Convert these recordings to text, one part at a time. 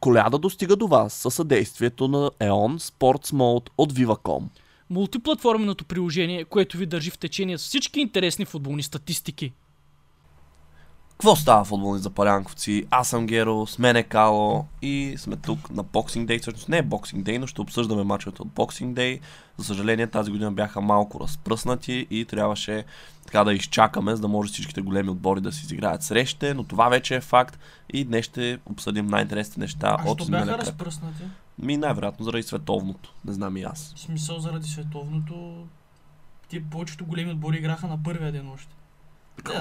Коляда достига до вас със съдействието на EON Sports Mode от Viva.com. Мултиплатформеното приложение, което ви държи в течение с всички интересни футболни статистики. Какво става футболни запалянковци? Аз съм Геро, с мен е Кало и сме тук на Boxing Day. Всъщност не е Boxing Day, но ще обсъждаме мачовете от Boxing Day. За съжаление тази година бяха малко разпръснати и трябваше така да изчакаме, за да може всичките големи отбори да си изиграят срещите, но това вече е факт и днес ще обсъдим най-интересните неща А от миналия бяха разпръснати? Ми най-вероятно заради световното, не знам и аз. В смисъл заради световното... Ти повечето големи отбори играха на първия ден още.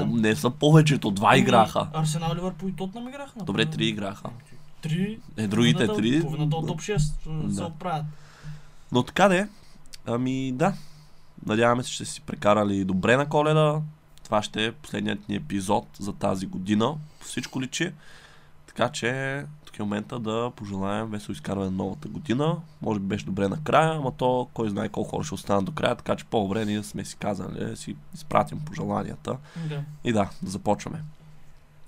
Не са повечето, два играха. Арсенал, Ливърпул и Тотнам играха Добре, три играха. Три. Е, другите половината- три. Половината от топ 6 се Да. оправят. Но така де, ами да. Надяваме се, че си прекарали добре на коледа. Това ще е последният ни епизод за тази година. По всичко личи. Така че тук е момента да пожелаем весело изкарване на новата година. Може би беше добре накрая, ама то кой знае колко хора ще останат до края, така че по-добре ние сме си казали да си изпратим пожеланията. Да. И да, да започваме.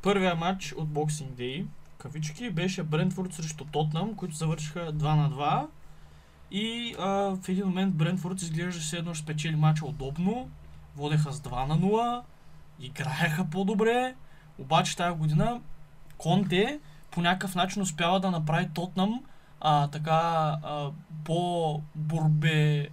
Първия матч от Boxing Day, кавички, беше Брентфорд срещу Тотнам, които завършиха 2 на 2. И а, в един момент Брентфорд изглеждаше все едно ще спечели матча удобно. Водеха с 2 на 0. Играеха по-добре. Обаче тази година Конте по някакъв начин успява да направи Тотнам а, така а, по-борбе...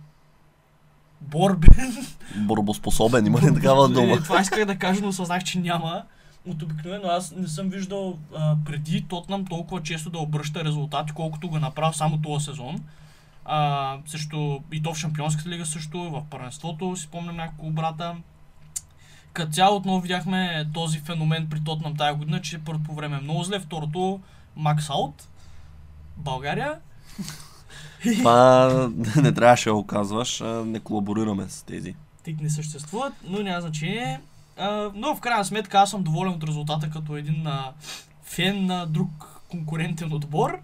Борбен Борбоспособен, има ли такава дума? е, Това исках да кажа, но осъзнах, че няма. От обикновено аз не съм виждал а, преди Тотнам толкова често да обръща резултати, колкото го направи само този сезон. А, също и то в Шампионската лига също, в първенството си спомням няколко обрата. Като цяло отново видяхме този феномен при Тотнам тази година, че първото по време е много зле, второто Макс Аут, България. Това не трябваше да го казваш, не колаборираме с тези. тик не съществуват, но няма значение. Но в крайна сметка аз съм доволен от резултата като един фен на друг конкурентен отбор.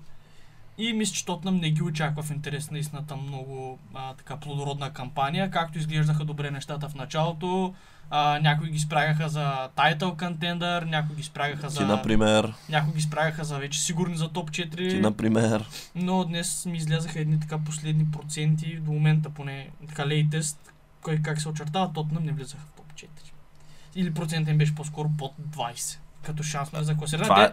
И мисля, че Тотнам не ги очаква в интерес на истината много а, така плодородна кампания, както изглеждаха добре нещата в началото. А, някои ги спрягаха за title contender, някои ги спрягаха Ти, за... например, Някои ги спрягаха за вече сигурни за топ 4. ти, например, Но днес ми излязаха едни така последни проценти, до момента поне така лейтест, кой как се очертава, Тотнам не влизаха в топ 4. Или процентът им беше по-скоро под 20, като шанс на за класиране. Това е,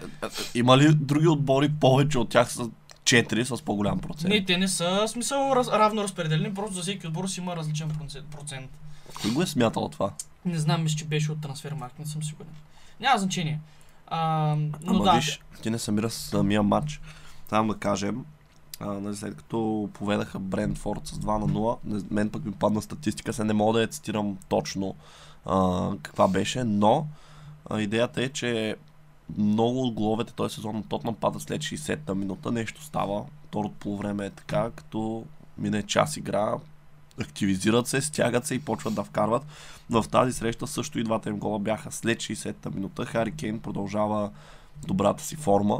има ли други отбори повече от тях с 4 с по-голям процент? Не, те не са смисъл раз, равно разпределени, просто за всеки отбор си има различен процент. Кой го е смятал това? Не знам, мисля, че беше от трансфермарк, не съм сигурен. Няма значение. А, но Ама да, виж, ти не събира самия матч. Там да кажем, а, нали, след като поведаха Брентфорд с 2 на 0, не- мен пък ми падна статистика, се не мога да я цитирам точно а, каква беше, но а, идеята е, че много от головете този сезон на Тотнам падат след 60-та минута, нещо става. Второто полувреме е така, като мине час игра, активизират се, стягат се и почват да вкарват. Но в тази среща също и двата им гола бяха след 60-та минута. Хари Кейн продължава добрата си форма.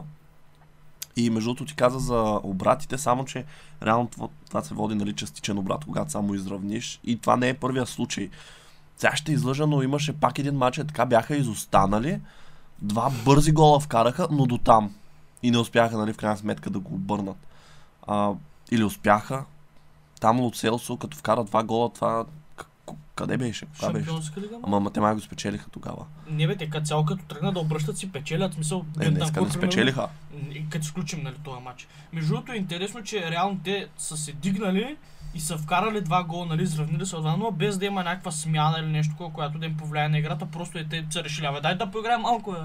И между другото ти каза за обратите, само че реално това, това се води нали, частичен обрат, когато само изравниш. И това не е първия случай. Сега ще излъжа, но имаше пак един матч, е така бяха изостанали. Два бързи гола вкараха, но до там. И не успяха, нали, в крайна сметка да го обърнат. А, или успяха. Там Луцелсо, като вкара два гола, това къде беше? Кога беше? Лига. Ама математика го спечелиха тогава. Не бе, те като цяло като тръгна да обръщат си печелят, смисъл. Е, днеска не примерно, спечелиха. Като изключим нали, този матч. Между другото е интересно, че реално те са се дигнали и са вкарали два гола, нали, изравнили се от 2 без да има някаква смяна или нещо, която да им повлияе на играта, просто е те са решили, абе, дай да поиграем малко, бе.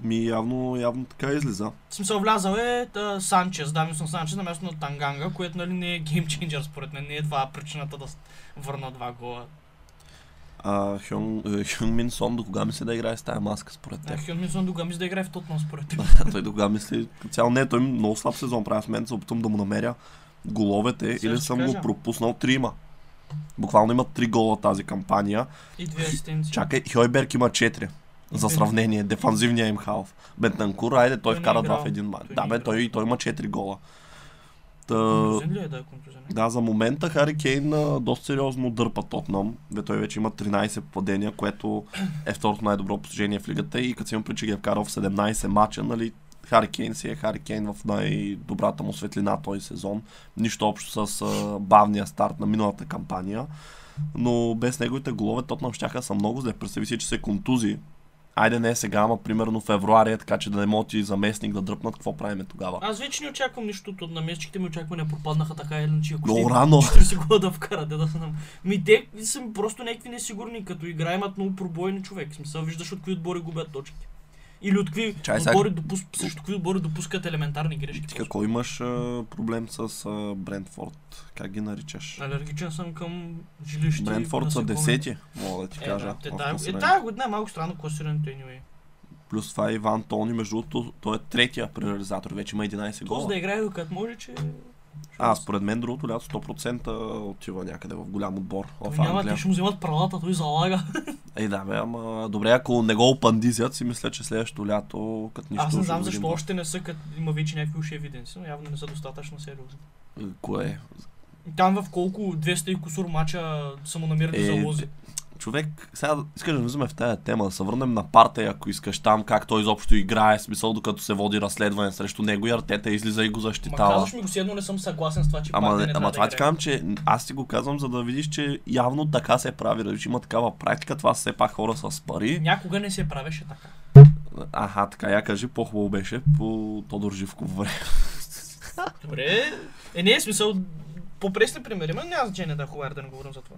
Ми явно, явно така излиза. В смисъл влязал е та, Санчес, Дамисон Санчес на място на Танганга, което нали не е геймченджер според мен, не е това причината да върна два гола. А Хюн, е, Хюн Мин Сон до кога мисли да играе с тази маска според А, теб? Хюн Минсон дога мисля да играе в Тотнам според теб. той до кога мисли цяло не, той много слаб сезон прави в мен, се опитвам да му намеря головете Сега или съм кажа. го пропуснал трима. Буквално има три гола тази кампания. И две асистенции. Чакай, Хойберг има четири. За сравнение, дефанзивния им халф. Бентанкур, айде, той Той не е вкара два в един матч. Да, е бе, той, той има 4 гола. Та, ли е? Да, е. да, за момента Хари Кейн доста сериозно дърпа Тотнам. Бе, той вече има 13 попадения, което е второто най-добро постижение в лигата и като си има че ги е вкарал в 17 мача, нали, Хари Кейн си е Хари Кейн в най-добрата му светлина този сезон. Нищо общо с а, бавния старт на миналата кампания. Но без неговите голове Тотнам щяха са много зле. Представи си, че се контузи. Айде не сега, ама примерно февруари, е така че да не моти заместник да дръпнат, какво правиме тогава? Аз вече не очаквам нищо от наместчиките ми очаквания пропаднаха така или иначе. Ако Много рано. 40 гола да вкарат, да са нам. Ми те са просто някакви несигурни, като игра имат много пробойни човек. Смисъл, виждаш от какви отбори губят точки. Или от какви Чай сега. отбори, допус... срещу какви отбори допускат елементарни грешки. Ти какво имаш а, проблем с а, Брентфорд? Как ги наричаш? Алергичен съм към жилище. Брентфорд са десети, мога да ти Е, кажа. да, е, тази година е малко странно класирането anyway. Плюс това е Иван Тони, между другото, той е третия при реализатор, вече има 11 Този гола. да играе докато може, че... А, според мен другото лято 100% отива някъде в голям отбор Той в няма, Англия. те ще му вземат правата, той залага. Ей да, бе, ама добре, ако не го опандизят, си мисля, че следващото лято, като нищо Аз не знам защо видим. още не са, като има вече някакви уши евиденции, но явно не са достатъчно сериозни. Е, Кое? Там в колко 200 и кусур мача са му намирали Е, залози. Човек, сега искаш да влизаме в тази тема, да се върнем на партия, ако искаш там, как той изобщо играе, смисъл докато се води разследване срещу него и Артета излиза и го Ма защитава. казваш ми го си едно, не съм съгласен с това, че Ама, не, не ама това да ти казвам, че аз ти го казвам, за да видиш, че явно така се прави, да има такава практика, това са все пак хора с пари. Някога не се правеше така. Аха, така я кажи, по-хубаво беше по Тодор Живков време. Добре. Е, не е смисъл. По-пресни примери, но няма значение да е хубаво да не говорим за това.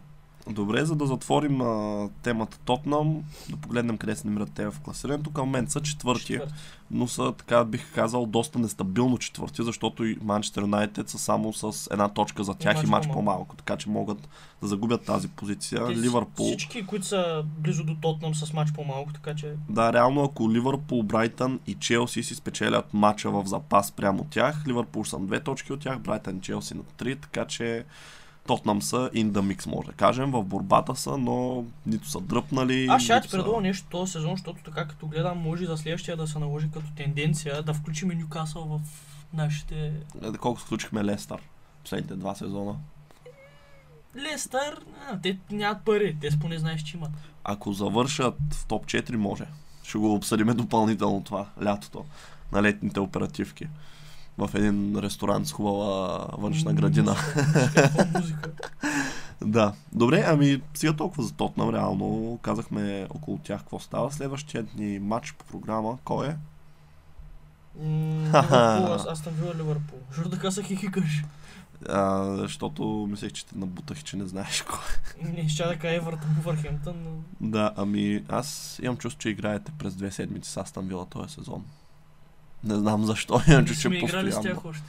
Добре, за да затворим а, темата Тотнам, да погледнем къде се намират те в класирането. Към момента са четвърти, Четвърти. но са, така бих казал, доста нестабилно четвърти, защото и Манчестър Юнайтед са само с една точка за тях мач и матч по-малко. по-малко, така че могат да загубят тази позиция. Те Ливърпул, Всички, които са близо до Тотнам с матч по-малко, така че да, реално ако Ливърпул, Брайтън и Челси си спечелят матча в запас прямо от тях, Ливърпул са на две точки от тях, Брайтън и Челси на три, така че Тотнам са in the mix, може да кажем. В борбата са, но нито са дръпнали. Аз ще ти предложа нещо този сезон, защото така като гледам, може и за следващия да се наложи като тенденция да включим Нюкасъл в нашите... Е, Колко включихме Лестър последните два сезона. Лестър, а, те нямат пари, те поне знаеш, че имат. Ако завършат в топ 4, може. Ще го обсъдиме допълнително това, лятото, на летните оперативки. В един ресторант с хубава външна градина. Музика? Да. Добре, ами сега толкова за Тотнам, реално. Казахме около тях какво става. Следващият ни матч по програма, кой е? Ливърпул, аз, аз съм бил Ливърпул. Защо така се хихикаш? А, защото мислех, че те набутах, че не знаеш кой. Не, ще да кажа Евертън Върхемтън, но... Да, ами аз имам чувство, че играете през две седмици с Астан Вила този сезон. Не знам защо, имам Не чувство, сме че играли с постоянно. тях още.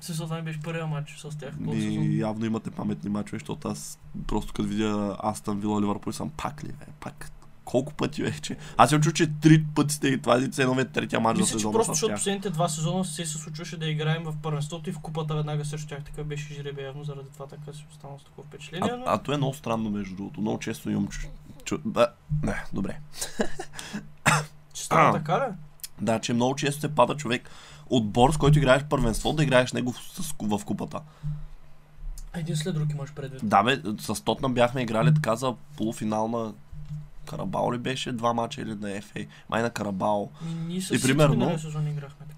Също това ми беше първия матч с тях. Ми, явно имате паметни мачове, защото аз просто като видя Астан Вила Ливърпул съм пак ли, бе, пак колко пъти вече. Аз имам чувство, че три пъти сте и това е ценове третия мач за сезона просто защото последните два сезона се се случваше да играем в първенството и в купата веднага срещу тях. Така беше жребе явно заради това така си останал с такова впечатление. А, Но... а то е много странно, между другото. Много често имам чу... чу... Да, не, добре. Че така ли? Да, че много често се пада човек отбор, с който играеш първенство, да играеш него в, в купата. Един след друг имаш предвид. Да, бе, с Тотнам бяхме играли така за полуфинал на Карабао ли беше? Два мача или на FA? Май на Карабао. И И примерно-.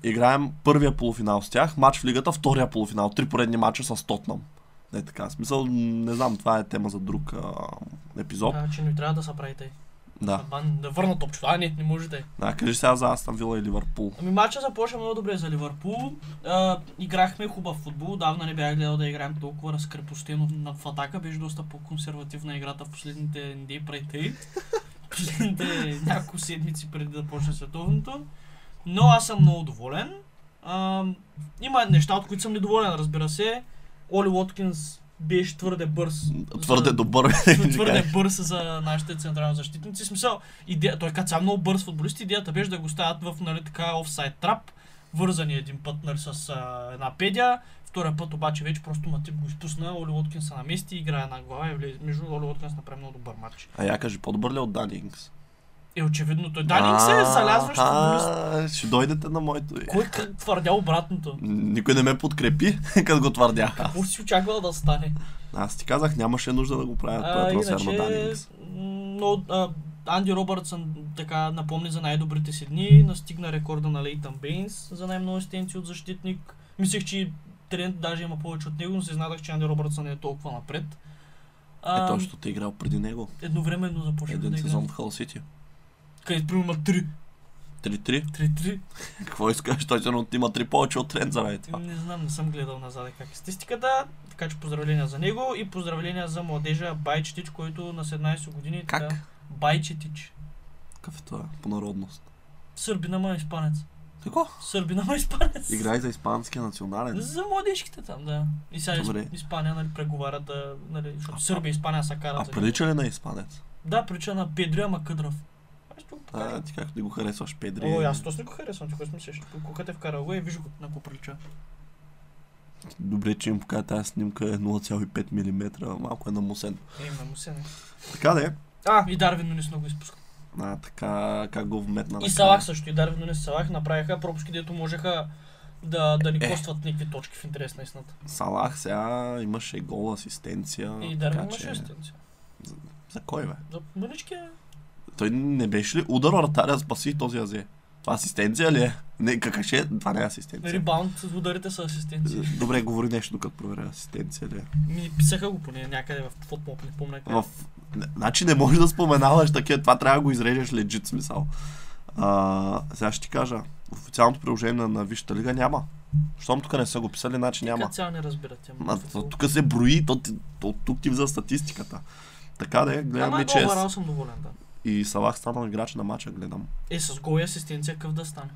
Играем първия полуфинал с тях, матч в лигата, втория полуфинал, три поредни мача с Тотнам. Не така, смисъл, не знам, това е тема за друг а, епизод. А, че не трябва да се прави тъй. Да, Бан, да върнат общо. А, не, не може да е. да, кажи сега за Астан Вила и Ливърпул. Ами матча започна много добре за Ливърпул. А, играхме хубав футбол. Давна не бях гледал да играем толкова разкрепостено на в атака. Беше доста по-консервативна играта в последните недели преди. Последните няколко седмици преди да почне световното. Но аз съм много доволен. А, има неща, от които съм недоволен, разбира се. Оли Уоткинс беше твърде бърз. Твърде за, добър. твърде бърз за нашите централни защитници. Смисъл, идея, той като много бърз футболист, идеята беше да го ставят в нали, така офсайд трап, вързани един път нали, с а, една педия, втория път обаче вече просто Матип го изпусна, Оли Лоткин се намести, играе на глава и. Между Оли Лоткин се направи много добър матч. А я кажи, по-добър ли е от Данингс? Е, очевидно, той Данинг се е залязващ футболист. Ще дойдете на моето. Кой как твърдя обратното? Никой не ме подкрепи, като го твърдях аз. Какво си очаквал да стане? Аз ти казах, нямаше нужда да го правят този трансфер на Данингс. но а, Анди Робъртсън така напомни за най-добрите си дни, настигна рекорда на Лейтън Бейнс за най-много асистенции от защитник. Мислех, че Трент даже има повече от него, но се изнадах, че Анди Робъртсън е толкова напред. Е, А, той, защото е играл преди него. едновременно започна Един да сезон в Хал Сити. Където примерно има 3. 3-3. 3-3. Какво искаш? Той сигурно има 3 повече от Трент заради това. Не знам, не съм гледал назад как е статистиката, така че поздравления за него и поздравления за младежа Байчетич, който на 17 години... Как? Така, Байчетич. Какъв е това? По народност. Сърбина, ма испанец. Какво? Сърбина, ма испанец. Играй за испанския национален. За младежките там, да. И сега Добре. Испания, нали, преговарят да, нали, защото А, Сърбия и Испания са А карат. за прилича ли на испанец? Да, прилича на Педри, ама Къдрав. Го А, ти как ти го харесваш, Педри? О, аз точно го харесвам, ти кой смисляш? Кога те вкарал го и виж го на какво прилича. Добре, че им покажа тази снимка е 0,5 мм, малко е намусен. Е, ме му се не. Така де. А, и Дарвин Нунис много изпуска. А, така, как го вметна. И. Салах също, и Дарвин Нунис и Салах направиха пропуски, дето можеха да, да ни Е. костват някакви точки в интерес на истината. Салах сега имаше гол, асистенция. И Дарвин имаше че... асистенция. За кой бе? За мънички е. Той не беше ли удар вратаря спаси този азе? Това асистенция ли е? Не, какъв е? Това не е асистенция. Ребаунд с ударите са асистенции. Добре, говори нещо, докато проверя асистенция ли е. Ми писаха го поне някъде в футбол, не помня къде. В... Значи не можеш да споменаваш такива, това трябва да го изрежеш легит смисъл. А, сега ще ти кажа, официалното приложение на, на Висшата лига няма. Щом тук не са го писали, значи няма. Като цяло не разбирате. Тук се брои, то, то, тук ти за статистиката. Така да е, гледам Ама ли, че е overall съм доволен, да. И Салах станал играч на матча, гледам. Е, с гол и асистенция какъв да стане.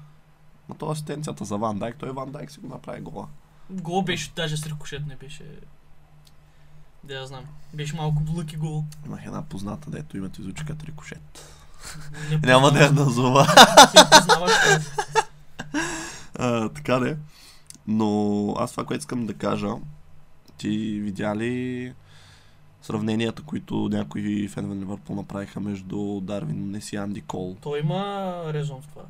Но то асистенцията за Ван Дайк, той Ван Дайк си го направи гола. Гол беше, даже с рикошет не беше... Да, я знам. Беше малко лъки гол. Имах една позната, дето името изучи като рикошет. Няма да я назова. А, така де. Но аз това, което искам да кажа, ти видя ли сравненията, които някои фенове на Ливърпул направиха между Дарвин Нунес и Анди Кол? Той има резон в това.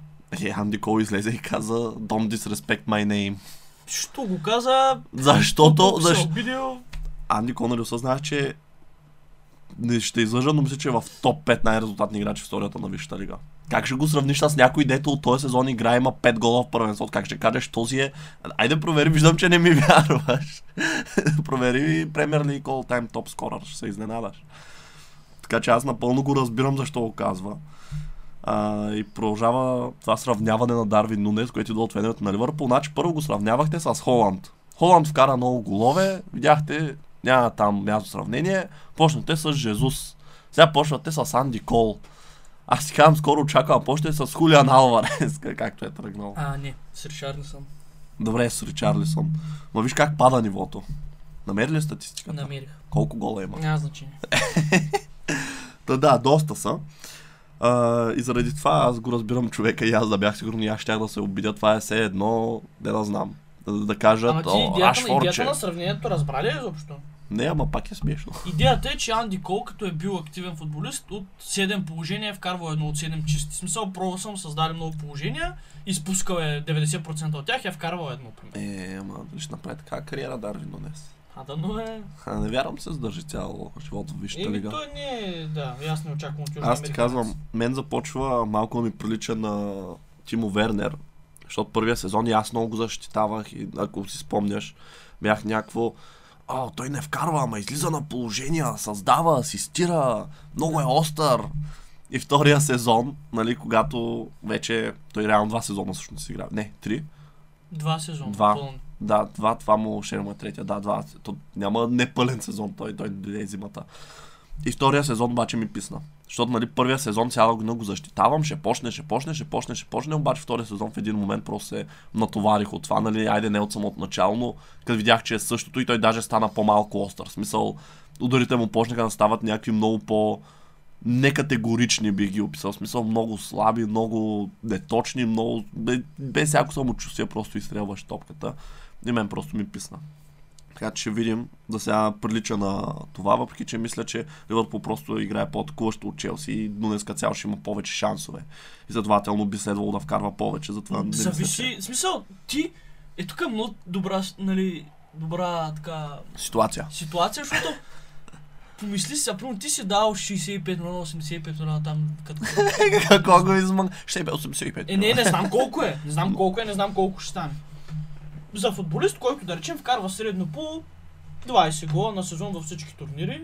Е, Анди Кол излезе и каза Don't disrespect my name. Що го каза? Защото, се защо? Анди Кол нали осъзнава, че не ще излъжа, но мисля, че е в топ 5 най-резултатни играчи в историята на Висшата лига. Как ще го сравниш с някой, дето от този сезон игра има 5 гола в първенството? Как ще кажеш, този е... Айде провери, виждам, че не ми вярваш. провери Премьер Лиг All Time Top Scorer, ще се изненадаш. Така че аз напълно го разбирам защо го казва. А, и продължава това сравняване на Дарвин Нунес, което идва от феновете на Ливърпул. Значи първо го сравнявахте с Холанд. Холанд вкара много голове, видяхте, няма там място сравнение. Почнете с Жезус. Сега почвате с Анди Кол. Аз си казвам, скоро очаквам, почне с Хулиан Алварес, както е тръгнал. А, не. С Ришарлисън. Добре, с Ричарлисон. Но виж как пада нивото. Намери ли статистиката? Намерих. Колко гола има? Няма значение. Та да, доста са. А, и заради това аз го разбирам човека и аз да бях сигурен и аз щях да се обидя. Това е все едно, не да знам. Да, да кажат, Ама ти о, идеята, Рашфорд, че... идеята на сравнението разбрали ли изобщо? Не, ама пак е смешно. Идеята е, че Анди Кол, като е бил активен футболист, от 7 положения е вкарвал едно от 7 чисти. В смисъл, пробвал съм, създали много положения, изпускал е 90% от тях и е вкарвал едно, примерно. Е, ама ще направи така кариера Дарвин днес? А да, но е... А, не вярвам се задържи цял живот в Висшата лига. той не е... Да, аз не очаквам от Аз ти казвам, мен започва малко ми прилича на Тимо Вернер, защото първия сезон и аз много го защитавах и ако си спомняш, бях някакво О, той не вкарва, ама излиза на положения, създава, асистира, много е остър. И втория сезон, нали, когато вече той реално два сезона всъщност си игра. Не, три. Два сезона. Два. пълни. Да, два, това му ще му е третия. Да, два. То няма непълен сезон, той, той дойде зимата. И втория сезон обаче ми писна. Защото нали, първия сезон цяла година го защитавам, ще почне, ще почне, ще почне, ще почне, обаче втория сезон в един момент просто се натоварих от това, нали, айде не от самото начало, но като видях, че е същото и той даже стана по-малко остър. В смисъл, ударите му почнаха да стават някакви много по- некатегорични бих ги описал. В смисъл много слаби, много неточни, много... бе- Без всяко самочувствие просто изстрелваш топката. И мен просто ми писна. Така че ще видим. За сега прилича на това, въпреки че мисля, че Ливърпул просто играе по-атакуващо от Челси и днеска цял ще има повече шансове. И следователно би следвало да вкарва повече. Затова не мисля, че- Зависи, в смисъл, ти е тук е много добра, нали, добра така Ситуация. ситуация, защото помисли си, примерно ти си дал 65 на 85 на там, като... Го измън? Ще бе 85. Е, не, не знам колко е. Не знам колко е, не знам колко ще стане. За футболист, който да речем вкарва средно по 20 гола на сезон във всички турнири,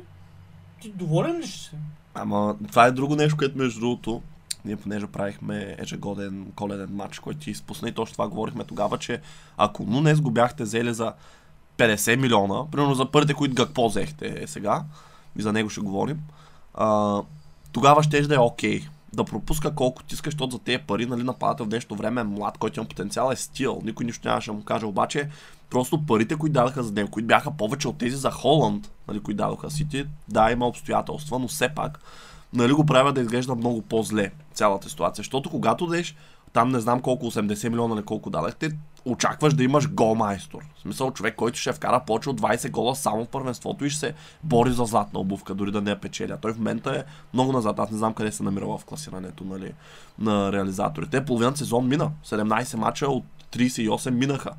ти доволен ли ще си? Ама това е друго нещо, което между другото ние понеже правихме ежегоден коледен матч, който ти изпусна и точно това говорихме тогава, че ако Нунес го бяхте взели за 50 милиона, примерно за първите, които Гакпо взехте сега, и за него ще говорим, а, тогава ще да е окей. Да пропуска колкото искаш, защото за тези пари, нали, нападател в днешното време е млад, който има потенциал, е стил. Никой нищо нямаше да му каже, обаче просто парите, които дадаха за него, които бяха повече от тези за Холанд, нали, които дадоха Сити, да, има обстоятелства, но все пак нали, го правят да изглежда много по-зле цялата ситуация. Защото когато дадеш там не знам колко, 80 милиона или колко дадахте, очакваш да имаш голмайстор. В смисъл човек, който ще вкара повече от 20 гола само в първенството и ще се бори за златна обувка, дори да не я печеля. Той в момента е много назад. Аз не знам къде се намира в класирането нали, на реализаторите. Половината сезон мина. 17 мача от 38 минаха.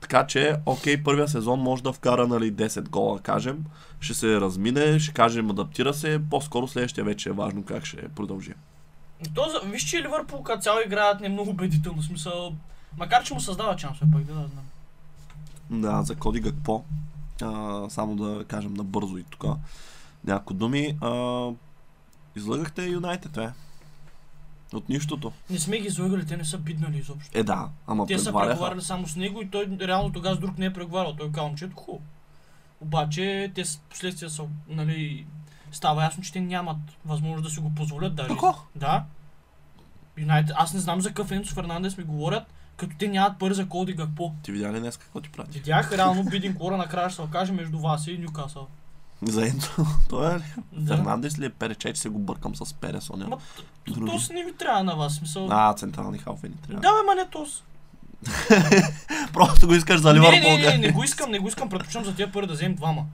Така че, окей, първия сезон може да вкара нали, 10 гола, кажем. Ще се размине, ще кажем адаптира се. По-скоро следващия вече е важно как ще продължи. То, виж, че Ливърпул като цяло играят не много убедително, смисъл, макар че му създава шансове, пък да, да знам. Да, за Коди Гакпо. А, само да кажем набързо и тук някои думи. А, излъгахте Юнайтед, е. От нищото. Не сме ги излагали, те не са биднали изобщо. Е, да, ама Те са преговаряли само с него и той реално тогава с друг не е преговарял. Той казва, че е хубаво. Обаче те последствия са, нали, става ясно, че те нямат възможност да си го позволят даже. Какво? Да. Юнайтед, аз не знам за какъв Енцо Фернандес ми говорят, като те нямат пари за Коди Гакпо. Ти видя ли днес какво ти прати? Видях реално бидин кора накрая ще се окаже между вас и Нюкасъл. За Енцо. Той е ли? Да. Фернандес ли е Перече, че се го бъркам с Пересоня? Ма, То, Други. то си не ви трябва на вас, смисъл. А, централни халфи ни трябва. Да, бе, ма не тос. Просто го искаш за Не, Ливърпул. не, не, га. не, го искам, не го искам, предпочитам за тия пари да вземем двама.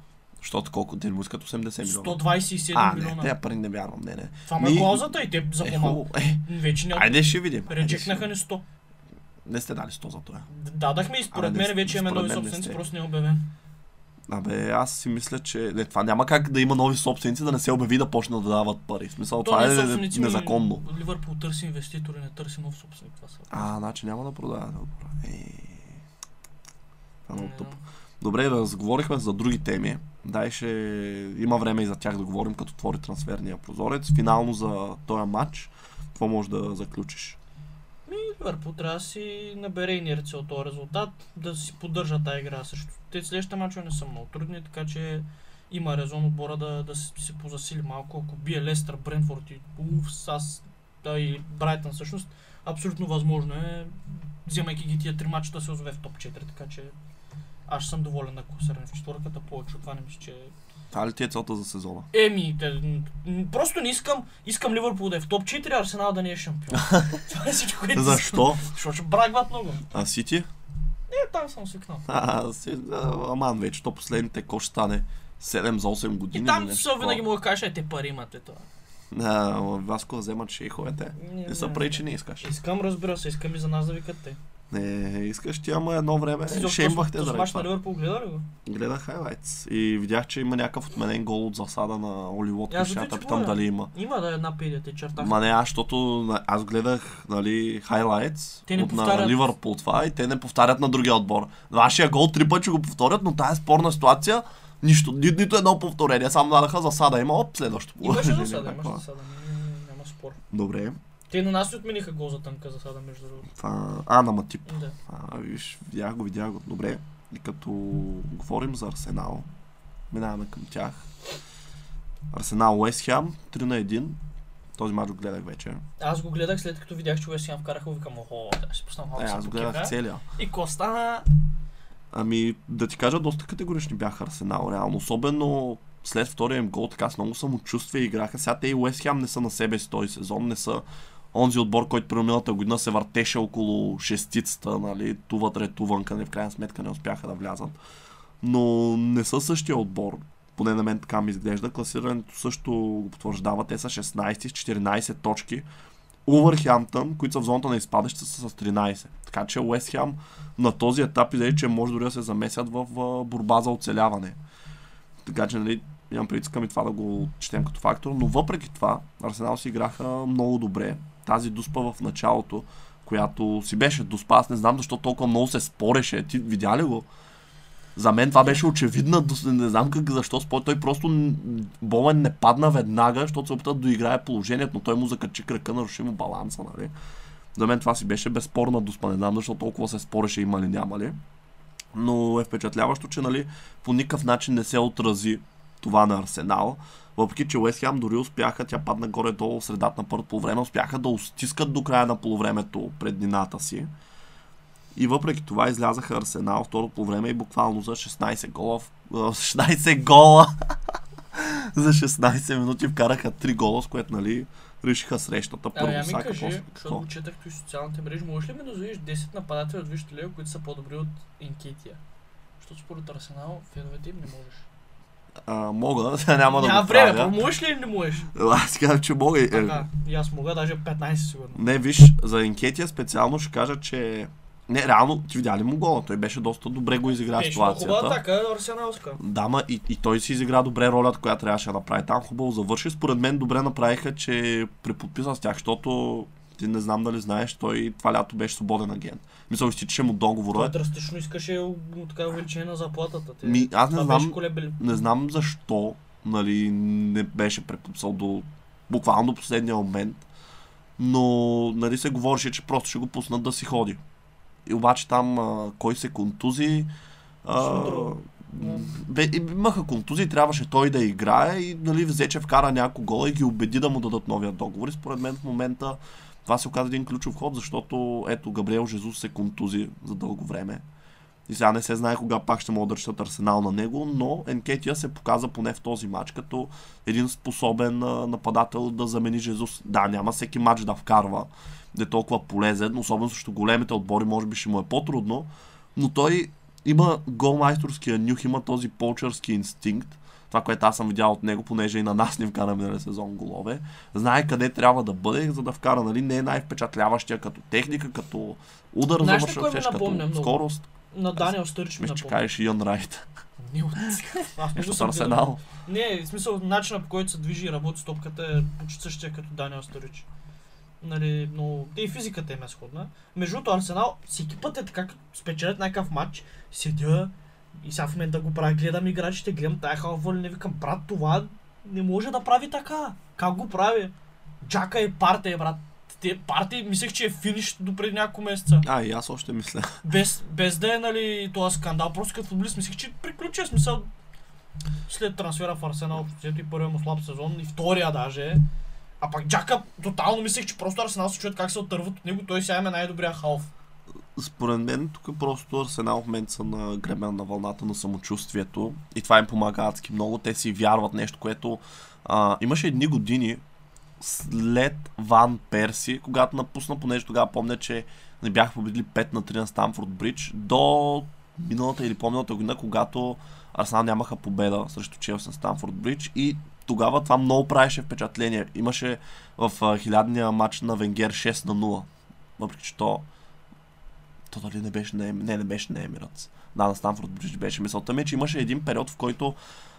Защото колко му искат 80 милиона. 127 а, не, милиона. тези пари не вярвам, не, не. Това е Ми- клаузата и те за Е, хубаво. Е, Вече няма. айде ще видим. Видим. ни 100. Не сте дали 100 за това. Дадахме и според не, мен вече имаме нови не собственици, просто не е обявен. Абе, аз си мисля, че не, това няма как да има нови собственици, да не се обяви да почнат да дават пари. В смисъл, То това не е ми- незаконно. Ливърпул търси инвеститори, не търси нов собственик. Това са. А, значи няма да продава. Добре. Е, това е много Не, тъпо. Добре, разговорихме за други теми. Дай ще има време и за тях да говорим, като отвори трансферния прозорец. Финално за този матч, какво може да заключиш? Ми, Ливърпул трябва да си набере инерция от този резултат, да си поддържа тази игра също. Те следващите мачове не са много трудни, така че има резон отбора да, да си позасили малко. Ако бие Лестър, Брентфорд и Уф, САС, да и Брайтън всъщност, абсолютно възможно е, вземайки ги тия три мача да се озове в топ 4, така че аз ще съм доволен ако се в четвърката, повече от това не мисля, че Това ли ти е целта за сезона? Еми, те, просто не искам, искам Ливърпул да е в топ 4, а Арсенал да не е шампион. Това е всичко, което. Защо? Защото ще брагват много. А Сити? Е, там съм свикнал. А, си, а, аман вече, то последните ко ще стане 7 за 8 години. И там са винаги мога да кажеш, е, те пари имате това. А, Васко вземат шейховете. Не, Не са прави, че не искаш. Искам, разбира се, искам и за нас да викат те. Не, искаш ти, ама едно време Ти шеймвахте този заради мач на това. Ливърпул гледа ли го? Гледах хайлайтс и видях, че има някакъв отменен гол от засада на Оли Аз Лоткин. за Ще това питам дали има. Има да е една педия, те черта. Ма не, аз, защото на- аз гледах нали, хайлайтс от на повтарят. Ливърпул това и те не повтарят на другия отбор. Вашия гол три пъти ще го повторят, но тази спорна ситуация нищо, ни, нито едно повторение, само дадаха засада. Има оп, следващото Имаше положение, засада, имаше засада. Няма спор. Добре. Те на нас ни отмениха гол за тънка засада, между другото. Това... А, на Матип. Да. А, виж, видях го, видях го. Добре. И като говорим за Арсенал, минаваме към тях. Арсенал Уест Хем, 3 на 1. Този мач го гледах вече. Аз го гледах след като видях, че Уест Хем вкараха, викам, охо, да ще пусна малко Е, аз го гледах целия. И ко стана? Ами, да ти кажа, доста категорични бяха Арсенал, реално. Особено след втория им гол, така с много самочувствие играха. Сега те и Уест Хем не са на себе си този сезон, не са онзи отбор, който при миналата година се въртеше около шестицата, нали, ту вътре, ту вънка, не в крайна сметка не успяха да влязат. Но не са същия отбор. Поне на мен така ми изглежда. Класирането също го потвърждава. Те са 16 с 14 точки. Увърхемптън, които са в зоната на изпадащите, са с 13. Така че Уест Хем на този етап изглежда, че може дори да се замесят в борба за оцеляване. Така че, нали, имам предискам и това да го четем като фактор, но въпреки това, Арсенал си играха много добре. Тази дуспа в началото, която си беше дуспа, аз не знам защо толкова много се спореше. Ти видя ли го? За мен това беше очевидна, дос- не знам как, защо спор. Той просто Болен не падна веднага, защото се опита да доиграе положението, но той му закачи кръка, наруши му баланса, нали? За мен това си беше безспорна дуспа. Не знам защо толкова се спореше има ли, няма ли. Но е впечатляващо, че нали, по никакъв начин не се отрази това на Арсенал. Въпреки, че Уест Хем дори успяха, тя падна горе-долу в средата на първото полувреме, успяха да стискат до края на полувремето преднината си. И въпреки това излязаха Арсенал второто по време и буквално за 16 гола. в- а, 16 гола! за 16 минути вкараха 3 гола, с което нали, решиха срещата. Първо Ами, Сака, кажи, после защото четах и социалните мрежи, можеш ли ми да назовеш 10 нападатели от лига, които са по-добри от Инкетия? Защото според Арсенал, феновете им не можеш. А, мога, няма да Няма го време, правя. можеш ли или не можеш? Аз казвам, че мога. и- Така, и аз мога, даже 15 сигурно. Не, виж, за Инкетия специално ще кажа, че... Не, реално, ти видя ли му гола? Той беше доста добре го изигра Беше много хубава ситуацията. атака, арсеналска. Да, ма и, и той си изигра добре ролята, която трябваше да направи. Там хубаво завърши. Според мен добре направиха, че преподписа с тях, защото ти не знам дали знаеш, той това лято беше свободен агент. Мисля, изтичаше му Той договора. драстично искаше така увеличение на заплатата. Те, Ми, аз не това знам, не знам защо нали, не беше преподписал до буквално до последния момент. Но нали, се говореше, че просто ще го пуснат да си ходи. И обаче там а, кой се контузи. А, бе, имаха контузии, трябваше той да играе и нали, взе, че вкара няколко гола и ги убеди да му дадат новия договор. И според мен в момента това се оказа един ключов ход, защото ето Габриел Жезус се контузи за дълго време. И сега не се знае кога пак ще могат да ръщат Арсенал на него, но Енкетия се показа поне в този матч като един способен нападател да замени Жезус. Да, няма всеки матч да вкарва, да е толкова полезен, особено срещу големите отбори, може би ще му е по-трудно, но той има голмайсторския нюх, има този полчърски инстинкт, това, което аз съм видял от него, понеже и на нас не вкара миналия сезон голове. Знае къде трябва да бъде, за да вкара, нали, не е най-впечатляващия като техника, като удар за Знаеш мъжък, напомня като много? скорост. На Даниел Стърич ми напомня. кажеш Ян Райт. Не, от... Аз не го Нещо с. Арсенал. Не, в смисъл, начинът по който се движи и работи с топката е почти същия като Даниел Старич. Нали, но и физиката им е сходна. Между другото, Арсенал всеки път е така, като спечелят някакъв матч, седя и сега в момента го правя, гледам играчите, гледам тая халва, не викам, брат, това не може да прави така. Как го прави? Джака и парте, брат. Те парти, мислех, че е финиш до преди няколко месеца. А, и аз още мисля. Без, без да е, нали, този скандал, просто като футболист мислех, че приключи е смисъл. След трансфера в Арсенал, и първия му слаб сезон, и втория даже. А пак Джака, тотално мислех, че просто Арсенал се чуят как се отърват от него, той сега има най-добрия халф. Според мен тук просто Арсенал в момента са на гребена на вълната на самочувствието и това им помага адски много. Те си вярват нещо, което а, имаше едни години след Ван Перси, когато напусна, понеже тогава помня, че не бяха победили 5 на 3 на Стамфорд Бридж, до миналата или по-миналата година, когато Арсенал нямаха победа срещу Челси на Стамфорд Бридж и тогава това много правеше впечатление. Имаше в хилядния матч на Венгер 6 на 0. Въпреки, че то то дали не беше на, не, не беше на Емиратс. Да, на Станфорд Бридж беше. Мисълта ми е, че имаше един период, в който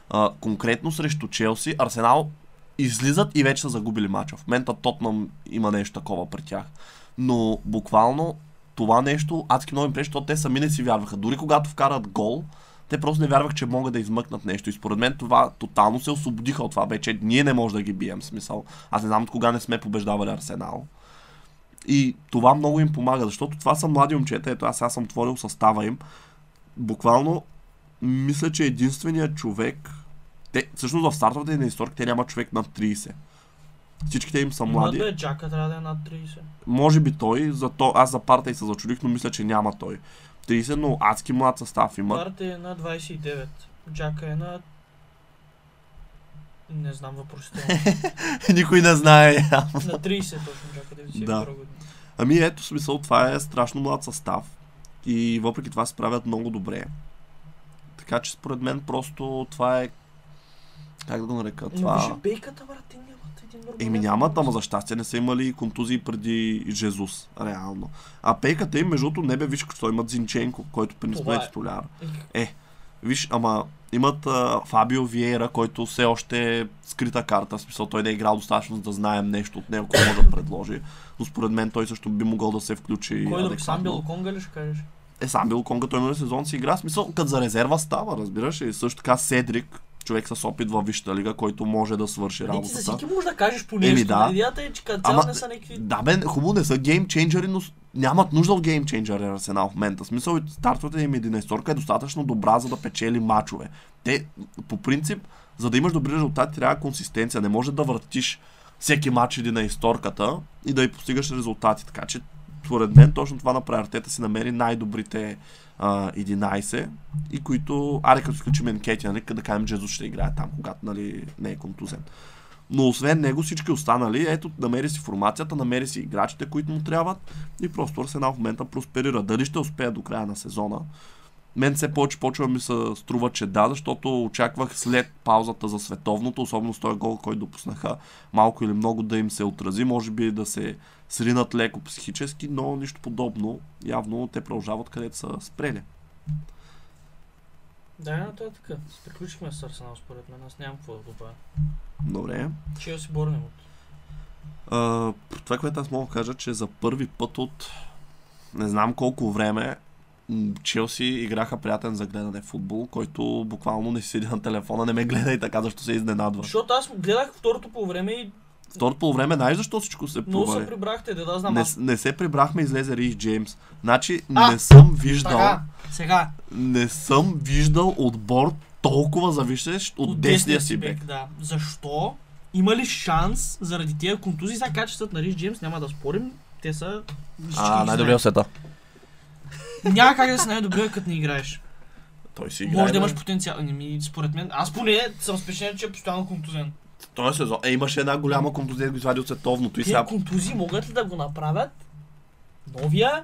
а, конкретно срещу Челси, Арсенал излизат и вече са загубили мача. В момента Тотнам има нещо такова при тях. Но буквално това нещо адски много им пречи, защото те сами не си вярваха. Дори когато вкарат гол, те просто не вярвах, че могат да измъкнат нещо. И според мен това тотално се освободиха от това вече. Ние не можем да ги бием, смисъл. Аз не знам от кога не сме побеждавали Арсенал. И това много им помага, защото това са млади момчета. Ето аз сега съм творил състава им. Буквално, мисля, че единственият човек, Те, всъщност в стартовете на историк те няма човек над 30. Всичките им са млади. Бе, Джака трябва да е над 30. Може би той, за то, аз за парта и се зачудих, но мисля, че няма той. 30, но адски млад състав има. Барт е на 29. Джака е на... Не знам въпросително. Никой не знае. на 30 точно Джака, 92 Да. година. Ами ето смисъл, това е страшно млад състав. И въпреки това се справят много добре. Така че според мен просто това е... Как да го нарека? Но Това... виж бейката, брат, те нямат един нормален. Еми нямат, ама за щастие не са имали контузии преди Жезус, реално. А пейката им, между другото, не бе, виж, като имат Зинченко, който Това е е. титуляр. Е, Виж, ама имат а, Фабио Виера, който все още е скрита карта, в смисъл той не е играл достатъчно, за да знаем нещо от него, което може да предложи. Но според мен той също би могъл да се включи Кой да сам адекватно. бил Конга ли ще кажеш? Е, сам бил Конга, той миналия сезон си игра, в смисъл, като за резерва става, разбираш. И също така Седрик, човек с опит във Висшата лига, който може да свърши Ами ти за работата. всеки можеш да кажеш по Еми, нещо. да. Идеята е, че като Ама- не са някакви... Да, бе, хубаво не са геймченджери, но нямат нужда от геймченджери Арсенал в момента. Смисъл, стартовата им 11 е достатъчно добра, за да печели мачове. Те, по принцип, за да имаш добри резултати, трябва консистенция. Не може да въртиш всеки матч един на исторката и да й постигаш резултати. Така че, според мен, точно това на приоритета си намери най-добрите а, 11 и които, аре като изключим Енкети, нали, да кажем Джезус ще играе там, когато нали, не е контузен. Но освен него всички останали, ето, намери си формацията, намери си играчите, които му трябват и просто Арсенал в момента просперира. Дали ще успее до края на сезона? Мен все повече почва ми се струва, че да, защото очаквах след паузата за световното, особено с този гол, който допуснаха, малко или много да им се отрази, може би да се сринат леко психически, но нищо подобно. Явно те продължават където са спрели. Да, то е така. Приключихме с Арсенал според мен. Аз нямам какво да добавя. Добре. Че си борнем от... А, това, което аз мога да кажа, че за първи път от не знам колко време Челси играха приятен за гледане футбол, който буквално не седи на телефона, не ме гледа и така, защо се изненадва. Защото аз гледах второто по време и Второто по време, знаеш защо всичко се много се провали? прибрахте, да, да знам Не, не се прибрахме, излезе Рис Джеймс. Значи А, не съм виждал, Така, сега, не съм виждал отбор толкова зависещ от, десния си бек. Да. Защо? Има ли шанс заради тия контузии? За качествата на Риш Джеймс няма да спорим. Те са... А, най-добрия света. Няма как да си най-добрия, като не играеш. Той си играе. Може да имаш потенциал. Не ми, според мен, аз поне съм спечелен, че е постоянно контузен. Този сезон. Е, имаше една голяма контузия, го извади от световното и сега контузии могат ли да го направят? Новия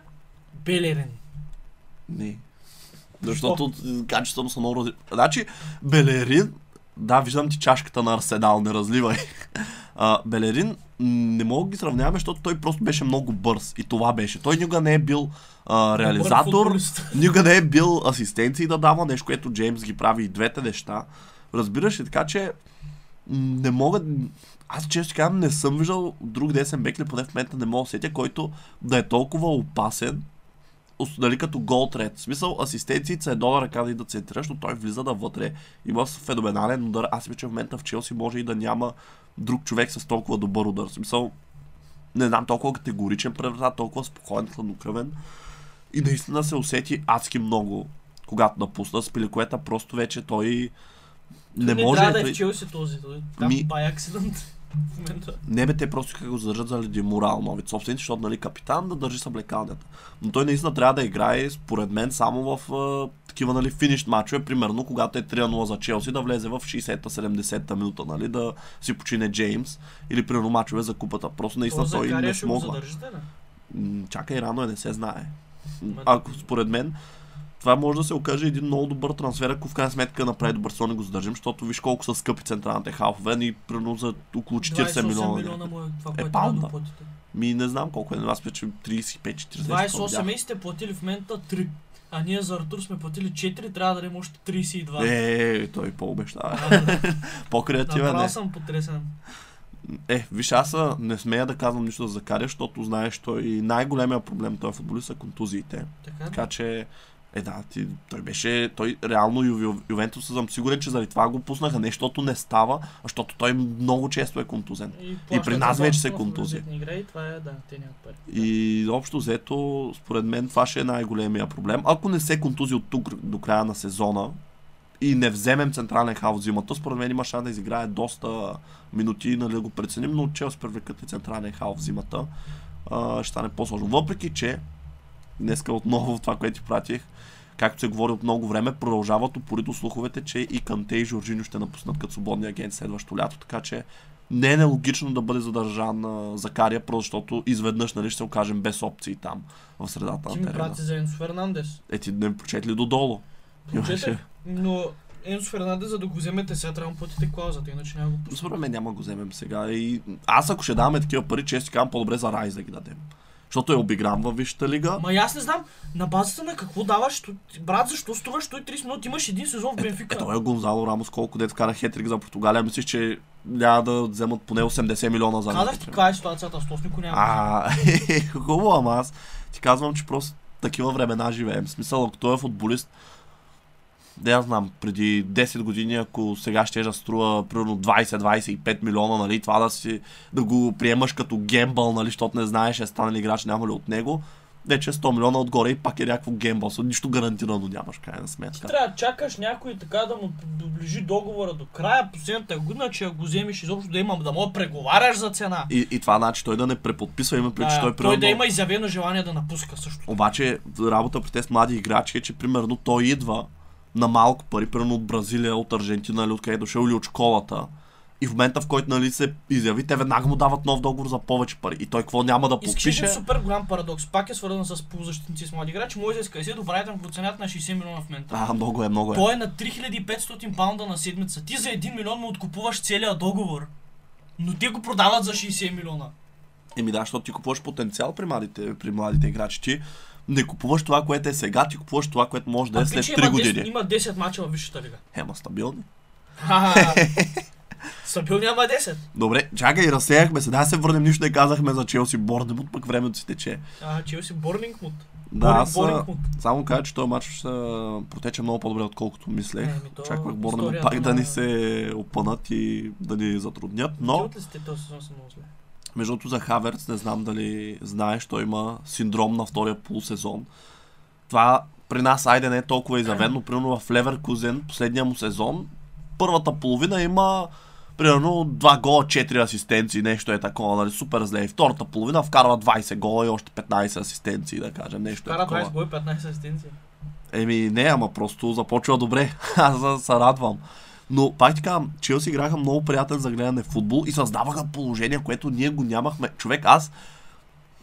Белерин. Не. Защото качеството са много разли... Значи, Белерин, да, виждам ти чашката на Арсенал, не разливай. А, Белерин не мога да ги сравняваме, защото той просто беше много бърз. И това беше. Той никога не е бил а, реализатор, никога не е бил асистенции да дава нещо, което Джеймс ги прави и двете неща. Разбираш ли, така че не мога... Аз често казвам, не съм виждал друг десен бек, или поне в момента не мога да сетя, който да е толкова опасен, нали, като гол трет. В смисъл, асистенциите е долу ръка да и да центрира, защото той влиза да вътре. Има феноменален удар. Аз мисля, че в момента в Челси може и да няма друг човек с толкова добър удар. В смисъл, не знам, толкова категоричен преврат, толкова спокоен, хладнокръвен. И наистина се усети адски много, когато напусна с Пиликуета, просто вече той не, не може. трябва да е той... в Челси този. Той, там Ми- by accident в момента. Не бе, те просто как го задържат заради морал новите собственици, защото нали, капитан да държи съблекалнята. Но той наистина трябва да играе, според мен, само в а, такива нали, финиш матчове, примерно когато е 3-0 за Челси, да влезе в 60-та, 70-та минута, нали, да си почине Джеймс или примерно матчове за купата. Просто наистина То той Закария не смогва. задържите? М, Чакай, рано е, не се знае. Ако според мен, това може да се окаже един много добър трансфер, ако в крайна сметка направи добър сон и го задържим, защото виж колко са скъпи централните халфове, ни примерно за около 40 28 милиона. милиона му е това, Е, да паунда. доплатите. Ми не знам колко е, аз мисля, че 35-40. 28 и сте платили в момента 3. А ние за Артур сме платили 4, трябва да дадем още 32. Е, той по-обещава. Да. По-креативен Направо е. съм потресен. Е, виж, аз не смея да казвам нищо за Закария, защото знаеш, той най-големия проблем този футболист са контузиите. Така, Така че, е да, ти, той беше, той реално Ю, Ювентус съм сигурен, че заради това го пуснаха, не защото не става, а защото той много често е контузен. И, при нас вече се контузия. Игра и това е, да, те пари. И общо взето, според мен, това ще е най-големия проблем. Ако не се контузи от тук до края на сезона и не вземем централен халф зимата, според мен има шанс да изиграе доста минути, нали, да го преценим, но Челси привлекат и централен халф зимата. А, ще стане по-сложно. Въпреки, че днеска отново това, което ти пратих, както се говори от много време, продължават упорито слуховете, че и Канте и Жоржиньо ще напуснат като свободни агент следващото лято, така че не е нелогично да бъде задържан Закария, просто защото изведнъж нали, ще се окажем без опции там в средата Ти на ми терена. прати за Енсо Фернандес. Е, ти не прочетли додолу. Прочете, но Енсо Фернандес, за да го вземете сега, трябва да платите клаузата, иначе няма го пуснете. Според мен няма да го вземем сега. И аз ако ще даваме такива пари, често казвам по-добре за Райс да ги дадем. Защото е обигран във Висшата лига. Ма аз не знам, на базата на какво даваш, брат, защо струваш 130 минути, имаш един сезон в Бенфика. Ето е Гонзало Рамос, колко дет вкара хетрик за Португалия. Мислиш, че няма да вземат поне 80 милиона за Казах ти каква е ситуацията с никой няма. А, хубаво, ама аз ти казвам, че просто такива времена живеем. В смисъл, ако той е футболист, да я знам, преди 10 години, ако сега ще да струва примерно 20-25 милиона, нали, това да си, да го приемаш като гембъл, нали, защото не знаеш, е станали играч, няма ли от него, вече 100 милиона отгоре и пак е някакво гембъл, so, нищо гарантирано нямаш, крайна Ти сметка. трябва да чакаш някой така да му доближи договора до края, последната година, че ако го вземеш изобщо да имам, да мога да преговаряш за цена. И, и това значи той да не преподписва, има преди, че той той примерно... да има изявено желание да напуска също. Обаче работа при тези млади играчи е, че примерно той идва на малко пари, примерно от Бразилия, от Аржентина или откъде е дошъл или от школата. И в момента, в който нали, се изяви, те веднага му дават нов договор за повече пари. И той какво няма да Искаш подпише? един супер голям парадокс. Пак е свързан с полузащитници с млади играчи. Моисес Кайседо Брайтън го ценят на 60 милиона в момента. А, много е, много е. Той е на 3500 паунда на седмица. Ти за 1 милион му откупуваш целия договор. Но те го продават за 60 милиона. Еми да, защото ти купуваш потенциал при младите, при младите играчи. Ти не купуваш това, което е сега, ти купуваш това, което може да е А след Пичи 3 има 10, години. има 10 мача в Висшата лига. Ема стабилни. Стабилни ама 10. Добре, чакай, разсеяхме се. Да се върнем, нищо не казахме за Челси Борнемут, пък времето си тече. А, Челси Борнингмут. Да, аз само кажа, че този матч протече много по-добре, отколкото мислех. Еми, то Борнемут историята пак да на- ни се опънат и да ни затруднят, но от ли сте този сезон са много зле? Между другото за Хаверц не знам дали знаеш, той има синдром на втория полусезон. Това при нас, айде не е толкова изявено, примерно в Леверкузен, последния му сезон, първата половина има примерно 2 гола, 4 асистенции, нещо е такова, нали, супер зле. И втората половина вкарва 20 гола и още 15 асистенции, да кажем, нещо е Кара такова. 20 бой, 15 асистенции. Еми не, ама просто започва добре. Аз се радвам. Но пак ти казвам, Челси играха много приятен за гледане футбол и създаваха положение, което ние го нямахме. Човек, аз,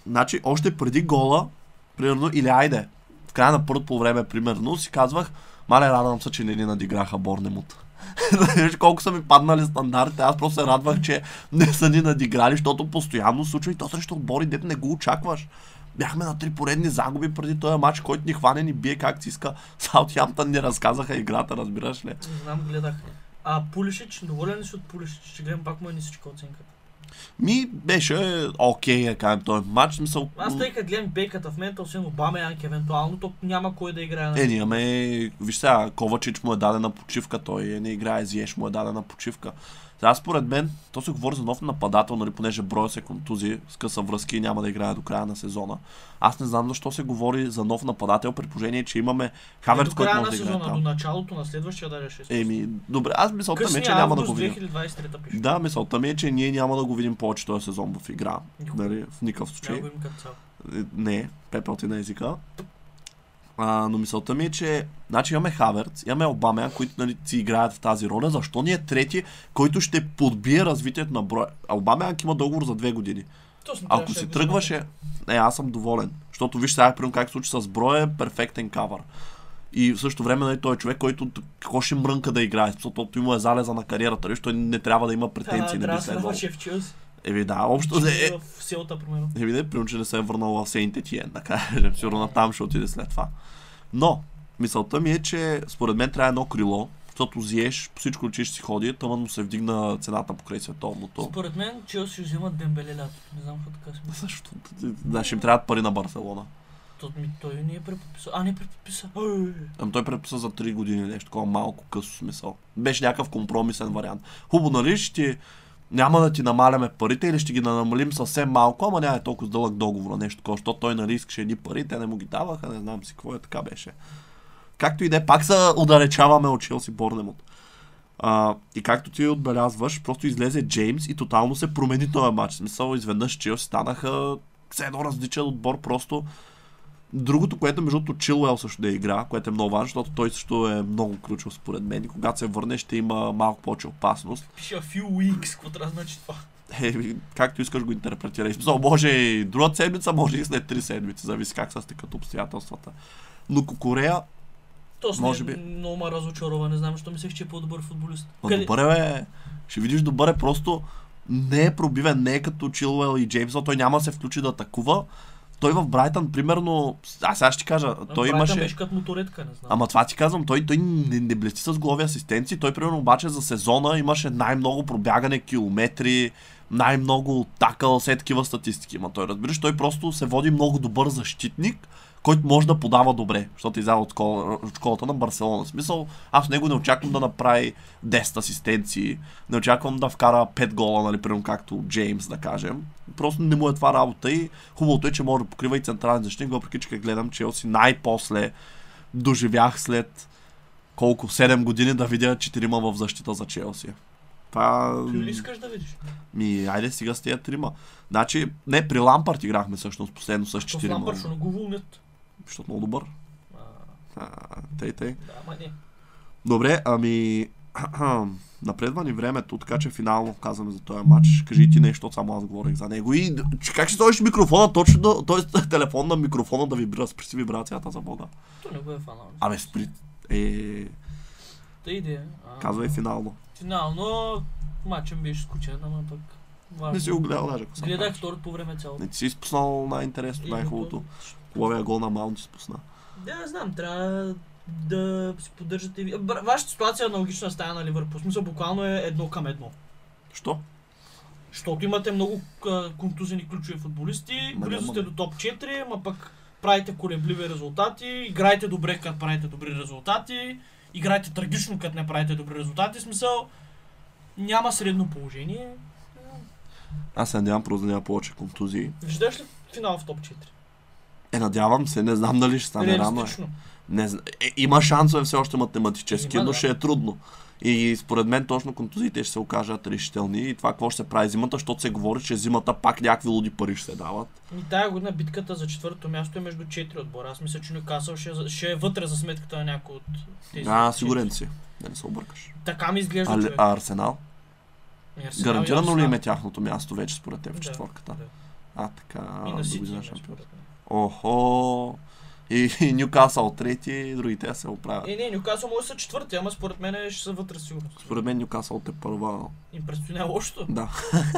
значи, още преди гола, примерно, или айде, в края на първото време, примерно, си казвах, мале, радвам се, че не ни надиграха Борнемут. Виж колко са ми паднали стандартите, аз просто се радвах, че не са ни надиграли, защото постоянно случва и то срещу отбори, дет не го очакваш. Бяхме на три поредни загуби преди този матч, който ни хване, ни бие как си иска. Саутхемптън ни разказаха играта, разбираш ли? Не знам, гледах. А Пулишич, доволен ли си от Пулишич? Ще гледам пак му е нисичка оценка. Ми беше окей, да кажем, този матч. Смисъл, Аз тъй като гледам бейката в момента, освен Обама Янки евентуално, то няма кой да играе на Е, имаме, виж сега, Ковачич му е дадена почивка, той не играе, Зиеш му е дадена почивка. Сега според мен, то се говори за нов нападател, нали, понеже броя се контузи, скъса връзки и няма да играе до края на сезона. Аз не знам защо се говори за нов нападател, при положение, че имаме Хаверц, който може да играе сезона, до началото на следващия даже 6. Еми, добре, аз мисълта ми е, че няма да го видим. 2023 пише. Да, мисълта ми е, че ние няма да го видим повече този сезон в игра. Нали, в никакъв случай. Е, Не, пепел ти на езика. А, но мисълта ми е, че значи имаме Хаверц, имаме Обамя, които нали, си играят в тази роля. Защо ни е трети, който ще подбие развитието на броя? А Обамя има договор за две години. Не Ако си да го тръгваше, не, аз съм доволен. Защото виж сега, примерно как се случи с броя, е перфектен кавър. И в същото време нали, той е човек, който какво ще мрънка да играе, защото му е залеза на кариерата, нали, той не трябва да има Да, претенции, не трябва би да се следвало. Еми да, общо е, В селата, примерно. Еми не, примерно, че не се е върнал в Сейнт Етиен, да кажем. Сигурно там ще отиде след това. Но, мисълта ми е, че според мен трябва едно крило, защото Зиеш всичко че ще си ходи, тъмън му се вдигна цената покрай световното. Според мен Челси ще вземат Дембеле лято. Не знам какво така мисля. Също, да, ще им трябват пари на Барселона. Тот ми, той не е преподписал. А, не е преподписал. Ой, Ами той преписа за 3 години нещо, такова малко късо смисъл. Беше някакъв компромисен вариант. Хубаво, нали, ще ти, няма да ти намаляме парите или ще ги намалим съвсем малко, ама няма е толкова дълъг договор, нещо такова, защото той нали искаше едни пари, те не му ги даваха, не знам си какво е, така беше. както и да е, пак се удалечаваме от Челси Борнемот. А, и както ти отбелязваш, просто излезе Джеймс и тотално се промени този матч. В смисъл, изведнъж Челси станаха все едно различен отбор, просто Другото, което между другото Чилуел също да игра, което е много важно, защото той също е много ключов според мен и когато се върне ще има малко повече опасност. Пише few weeks, какво трябва да значи това? Е, както искаш го интерпретирай. Смисъл, може и друга седмица, може и след три седмици, зависи как са стекат обстоятелствата. Но Корея, То Може би. много ме разочарова, не знам, защо мислех, че е по-добър футболист. ма Къде- добър е, бе. ще видиш добър е, просто не е пробивен, не е като Чилуел и Джеймс, той няма да се включи да атакува. Той в Брайтън, примерно, аз сега ще кажа, той Брайтън имаше... беше като моторетка, не знам. Ама това ти казвам, той, той не, не блести с голови асистенции. Той, примерно, обаче за сезона имаше най-много пробягане километри, най-много такъл, все такива статистики. Ма той, разбираш, той просто се води много добър защитник, който може да подава добре, защото изява от, школа, от школата на Барселона. В смисъл, аз него не очаквам да направи 10 асистенции, не очаквам да вкара 5 гола, нали, примерно както Джеймс, да кажем. Просто не му е това работа и хубавото е, че може да покрива и централен защитник, въпреки че гледам Челси най-после доживях след колко? 7 години да видя четирима в защита за Челси. Това... Какви ли искаш да видиш? Ми, айде сега с тия трима. Значи, не, при Лампарт играхме всъщност последно с четирима. Лампърт ще го вълнят. Защото много добър. А, тей. да, не. Добре, ами... Напредва ни времето, така че финално казваме за този матч. Кажи ти нещо, само аз говорих за него. И че как ще сложиш микрофона точно, да, т.е. телефон на микрофона да вибрира, спри вибрацията за Бога. То не го е фанал. Абе, спри. Е, Та идея. А, казвай финално. Финално матчът беше скучен, ама пък. важно. Не си го гледал даже, Гледах второто по време цялото. Не ти си изпуснал най-интересно, най-хубавото. Хубавия гол на Маунт изпусна. Да, знам, трябва да си поддържате... Вашата ситуация е аналогична с тая на Ливърпул. Смисъл буквално е едно към едно. Що? Защото имате много контузени ключови футболисти, близо сте до топ 4, ма пък правите колебливи резултати, играете добре, като правите добри резултати, играете трагично, като не правите добри резултати. Смисъл, няма средно положение. Аз се надявам просто да няма повече контузии. Виждаш ли финал в топ 4? Е, надявам се, не знам дали ще стане рано. Не, е, има шансове все още математически, Има, но да. ще е трудно. И според мен точно контузиите ще се окажат решителни и това какво ще се прави зимата, защото се говори, че зимата пак някакви луди пари ще се дават. И тая година битката за четвърто място е между 4 отбора. Аз мисля, че Нюкасъл ще, е ще е вътре за сметката на някой от тези. А, четири. сигурен си. Да не се объркаш. Така ми изглежда. А, човек. а Арсенал? И Арсенал Гарантирано ли им е тяхното място вече според теб в Да, четвърката? да. А, така, И на Сити. шампион. Охо! И, и Нюкасъл трети, другите се оправят. Е, не, Нюкасъл може да са четвърти, ама според мен ще са вътре сигурно. Според мен Нюкасъл те първа. Им предстои не лошото. Да.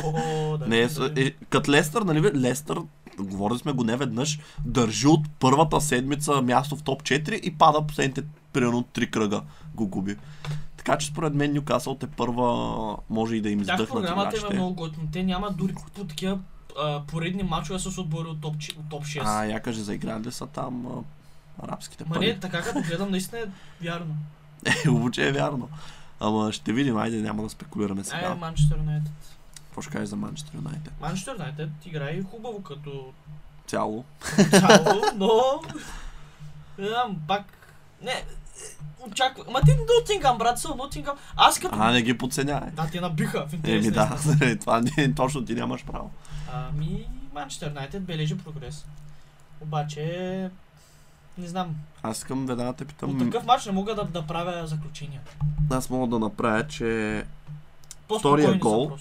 О, да. Не, е, да, да. е, като Лестър, нали, Лестър, говорили сме го не веднъж, държи от първата седмица място в топ 4 и пада последните примерно 3 кръга го губи. Така че според мен Нюкасъл те първа може и да им Да, издъхнат програмата им е играчите. много готина. Те няма дори по такива а, поредни мачове с отбори от топ, от топ 6. А, я кажа, заиграли ли са там а, арабските Ма пари? не, така като гледам, наистина е вярно. Е, обуче е вярно. Ама ще видим, айде няма да спекулираме Ай, сега. Манчестър Юнайтед. Какво ще кажеш за Манчестър Юнайтед? Манчестър Юнайтед играе хубаво като Цяло. цяло, но... Не знам, пак... Не, очаква. Ма ти Нотингам, брат, са Нотингам. Аз като... А, не ги подценявай. Да, те набиха в интерес. Еми да, заради това не, точно ти нямаш право. Ами, Манчестър Юнайтед бележи прогрес. Обаче, не знам, Аз искам веднага те от питам. такъв матч не мога да, да правя заключения. Аз мога да направя, че Втория гол.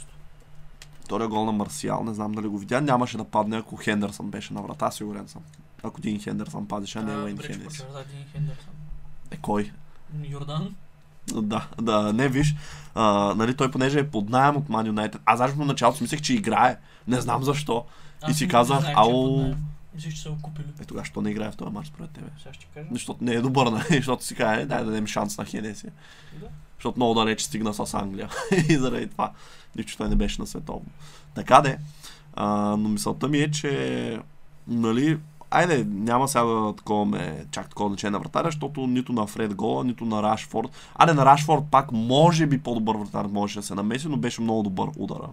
втория гол на Марсиал, не знам дали го видя, нямаше да падне, ако Хендерсън беше на врата, сигурен съм. Ако Дин Хендерсън падеше, а не Уейн добре, Е, кой? Йордан? Да, да, не виж. А, нали, той понеже е под найем от Man United. Аз даже в началото си мислех, че играе. Не знам защо. Аз си не казах, наем. Мислиш, че са го купили. Е, тогава, що не играе в този матч според тебе? Сега ще кажа. Защото не е добър, нали? защото си каже, дай да дадем шанс на Хенеси. Да. Защото много далеч стигна с Англия. и заради това. Нищо той не беше на световно. Така де. А, но мисълта ми е, че нали, айде, няма сега да такова ме, чак такова значение на вратаря, защото нито на Фред гола, нито на Рашфорд. Айде на Рашфорд пак може би по-добър вратар можеше да се намеси, но беше много добър удара.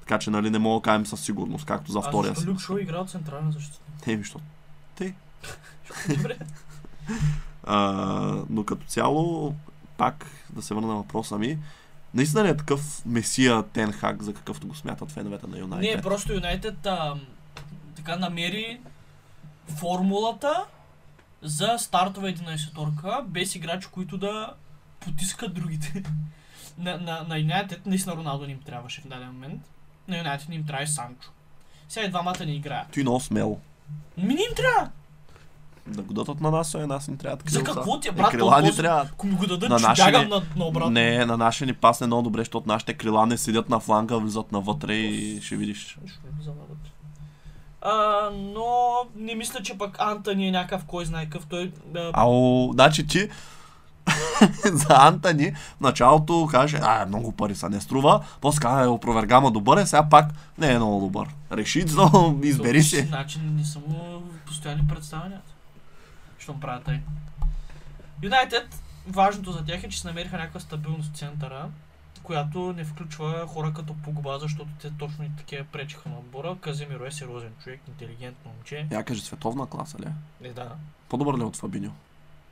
Така че нали, не мога да кажем със сигурност, както за втория защо си. Люк Шоу играл централен защитник? Еми, защото Добре. А, но като цяло, пак да се върна на въпроса ми, наистина ли е такъв месия Тенхак, за какъвто го смятат феновете на Юнайтед? Не, просто Юнайтед така намери формулата за стартова 11-торка, без играчи, които да потискат другите. на, на, на Юнайтед наистина Роналдо не им трябваше в даден момент. На Юнайтед не им трябва Санчо. Сега и двамата не играят. Той много смело. Ми не им трябва. Да го дадат на нас, а нас ни трябва такива. За какво ти, Е, брат? крила ни трябва. Ако ми го дадат, На ще бягам ни- на, на обратно. Не, на нашия ни пасне много добре, защото нашите крила не седят на фланга, влизат навътре и ще видиш. Не влизам навътре. А, но не мисля, че пък Антони е някакъв кой знае какъв. Той а, Ало, значи ти за Антони в началото каже, а, много пари са, не струва, после каза, е, опровергама добър е, сега пак не е много добър. Реши, но избери този начин не са му постоянни представянията. Щом правят тъй. Юнайтед, важното за тях е, че се намериха някаква стабилност в центъра, която не включва хора като Погба, защото те точно и такива пречиха на отбора. Каземиро е сериозен човек, интелигентно момче. Я кажи, световна класа ли? е? Не, да, По-добър ли е от Фабиньо?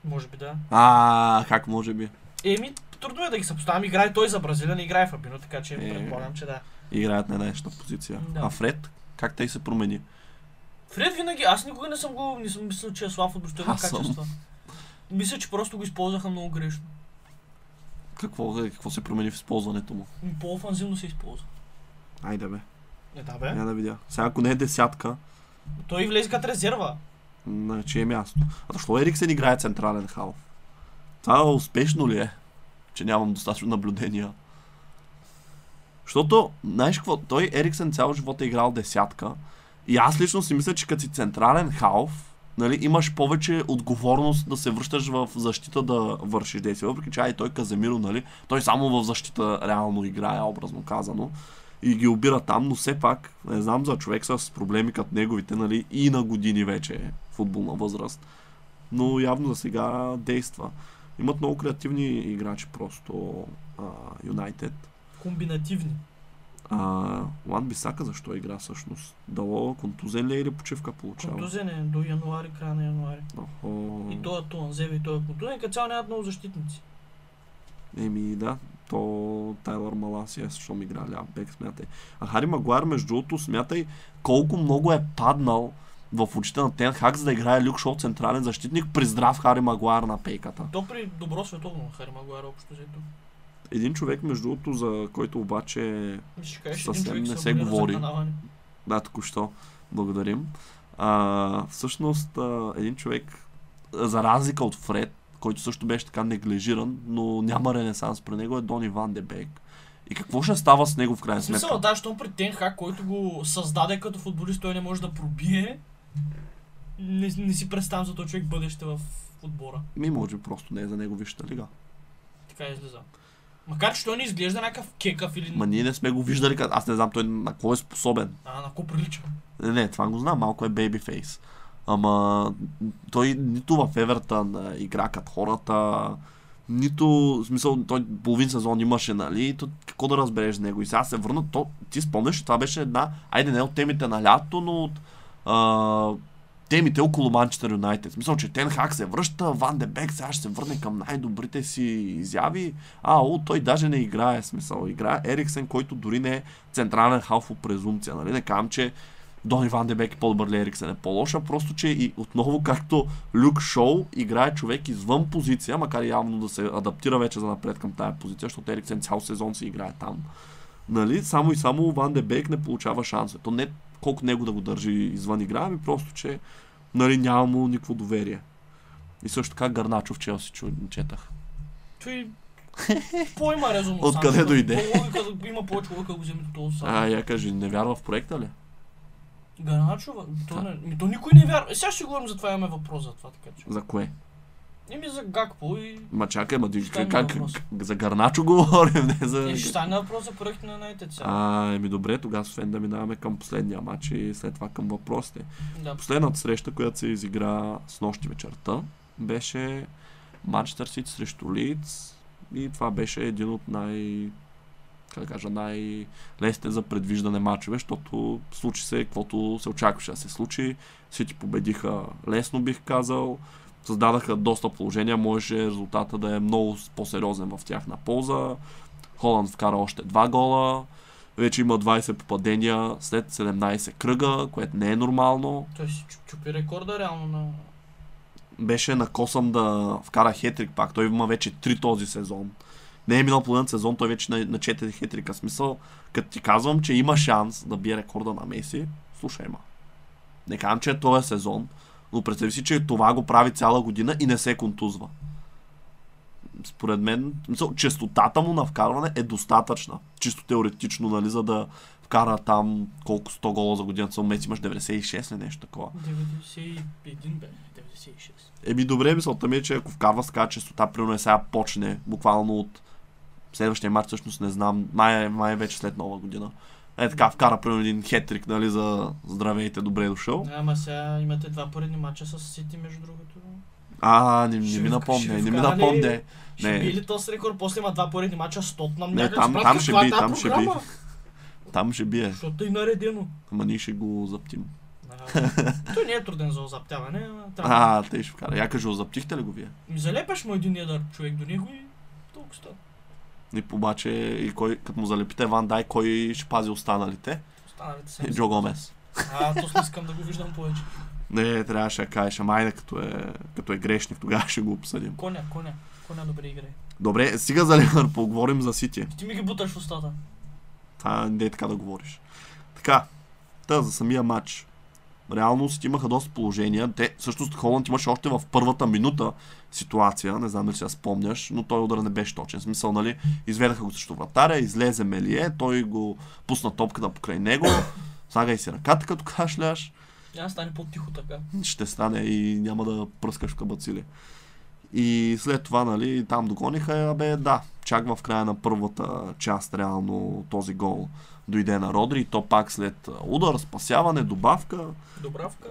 може би да. А, как може би? Еми, трудно е да ги съпоставям. Играе той за Бразилия, не играе Фабино, така че Е. предполагам, че да. Играят на една позиция. Да. А Фред, как тъй се промени? Фред винаги, аз никога не съм го, не съм мислил, че е слаб отбранителни Аз съм. качества. Мисля, че просто го използваха много грешно. Какво, какво се промени в използването му? По-офанзивно се използва. Айде бе, Не, да бе. я да видя. Сега ако не е десятка, Той влезе като резерва. на чие място? А защо Ериксен играе централен халф? Това успешно ли е? Че нямам достатъчно наблюдения. Защото, знаеш какво, той Ериксен цял живот е играл десятка. И аз лично си мисля, че като си централен халф, нали, имаш повече отговорност да се връщаш в защита да вършиш действия. Въпреки че ай, той Каземиро, нали, той само в защита реално играе, образно казано. И ги обира там, но все пак, не знам за човек с проблеми като неговите, нали, и на години вече е футболна възраст. Но явно за сега действа. Имат много креативни играчи просто Юнайтед. Комбинативни. А, Лан Бисака защо игра всъщност? Дало контузен ли е или почивка получава? Контузен е до януари, края на януари. Охо. И той е Туанзеви, и той е контузен. Като цяло нямат много защитници. Еми да, то Тайлър Маласия, защото игра ляв бек, смятай. А Хари Магуар, между другото, смятай колко много е паднал в очите на Тен Хак, за да играе Люк Шоу централен защитник при здрав Хари Магуар на пейката. То при добро световно Хари Магуар общо взето. Един човек, между другото, за който обаче кажеш, Съвсем не се говори. Да, току-що. Благодарим. А, всъщност, а, един човек, за разлика от Фред, който също беше така неглижиран, но няма ренесанс при него, е Дони Ван де Бек. И какво ще става с него в крайна В смисъл, сметка? да, щом при Тенхак, който го създаде като футболист, той не може да пробие. Не, не си представям за този човек бъдеще в отбора. Ми, може би просто не е за него висшата лига. Така излиза. Макар, че той не изглежда някакъв кекав или... Ма ние не сме го виждали, аз не знам той на какво е способен. А, на какво прилича? Не, не, това го знам, малко е бейби фейс. Ама той нито в Евертън игра като хората, нито, в смисъл, той половин сезон имаше, нали, то, какво да разбереш него. И сега се върна, то, ти спомняш, че това беше една, айде не от темите на лято, но от а, темите около Манчестър Юнайтед. Смисъл, че Тен Хак се връща, Ван де Бек сега ще се върне към най-добрите си изяви. А, о, той даже не играе, смисъл. Играе Ериксен, който дори не е централен халф презумпция. Нали? Не казвам, че Дони Ван де Бек е по-добър ли Ериксен е по-лоша, просто че и отново както Люк Шоу играе човек извън позиция, макар и явно да се адаптира вече за напред към тая позиция, защото Ериксен цял сезон си играе там. Нали? Само и само Ван де Бек не получава шанса. То не колко него да го държи извън игра, ами просто, че нали, няма му никакво доверие. И също така Гарначов Челси чу, четах. Той... По има резон. Откъде дойде? Логика, има повече логика го вземе този сам. А, я кажи, не вярва в проекта ли? Гарначова? То, не, то никой не вярва. Сега ще говорим за това, имаме въпрос за това, така че. За кое? Еми за Гакпо и... Ма чакай, ма стане как, как, за Гарначо говорим, не за... Е, ще стане въпрос за проект на Юнайтед сега. А, еми добре, тогава освен да минаваме към последния матч и след това към въпросите. Да. Последната среща, която се изигра с нощи вечерта, беше Манчестър Сити срещу Лидс и това беше един от най как да кажа, най-лесните за предвиждане матчове, защото случи се каквото се очакваше да се случи. Сити победиха лесно, бих казал. Създадаха доста положения, можеше резултата да е много по-сериозен в тяхна полза. Холанд вкара още два гола, вече има 20 попадения след 17 кръга, което не е нормално. Той си чу- чупи рекорда реално на... Беше на косъм да вкара хетрик пак. Той има вече 3 този сезон. Не е минал половин сезон, той вече на, на 4 хетрика. Смисъл, като ти казвам, че има шанс да бие рекорда на Меси, слушай ма. Не казвам, че е този сезон, но представи си, че това го прави цяла година и не се контузва. Според мен, мисъл, честотата му на вкарване е достатъчна. Чисто теоретично, нали, за да вкара там колко 100 гола за година. Само Меси имаш 96 или нещо такова. 91 бе, 96. Еми добре, мисълта ми е, че ако вкарва с така честота, примерно е сега почне, буквално от следващия март, всъщност не знам, май, май вече след нова година. Е така, вкара примерно един хетрик, нали, за здравейте, добре е дошъл. Ама сега имате два поредни матча с Сити, между другото. А, не, не ми напомня, не ми вкара ли- напомня. Ще Не. би ли този рекорд? После има два поредни матча с Тотнам. Не, там- там ще би, там ще би. Там ще бие, Защото е наредено. ама ние ще го заптим. Той не е труден за озаптяване. А, те ще вкара. Я кажа, заптихте ли го вие? Ми залепаш му един едър човек до него и толкова става. И обаче, и кой, като му залепите Ван Дай, кой ще пази останалите? Останалите са. Джо Гомес. А, то не искам да го виждам повече. Не, трябваше да кажеш, ама айде, като е, като е грешник, тогава ще го обсъдим. Коня, коня. Коня добре играе. Добре, стига за Ленър, поговорим за Сити. Ти ми ги буташ в устата. Това не е така да говориш. Така, та за самия матч. Реално Сити имаха доста положения. Те, всъщност Холанд имаше още в първата минута ситуация, не знам дали я спомняш, но той удар не беше точен. Смисъл, нали, изведаха го срещу вратаря, излезе Мелие, той го пусна топката покрай него, слагай си ръката като кашляш, Няма да стане по-тихо така. ще стане и няма да пръскаш в кабацили. И след това, нали, там догониха, абе, да, чак в края на първата част, реално, този гол дойде на Родри и то пак след удар, спасяване, добавка, Добравка.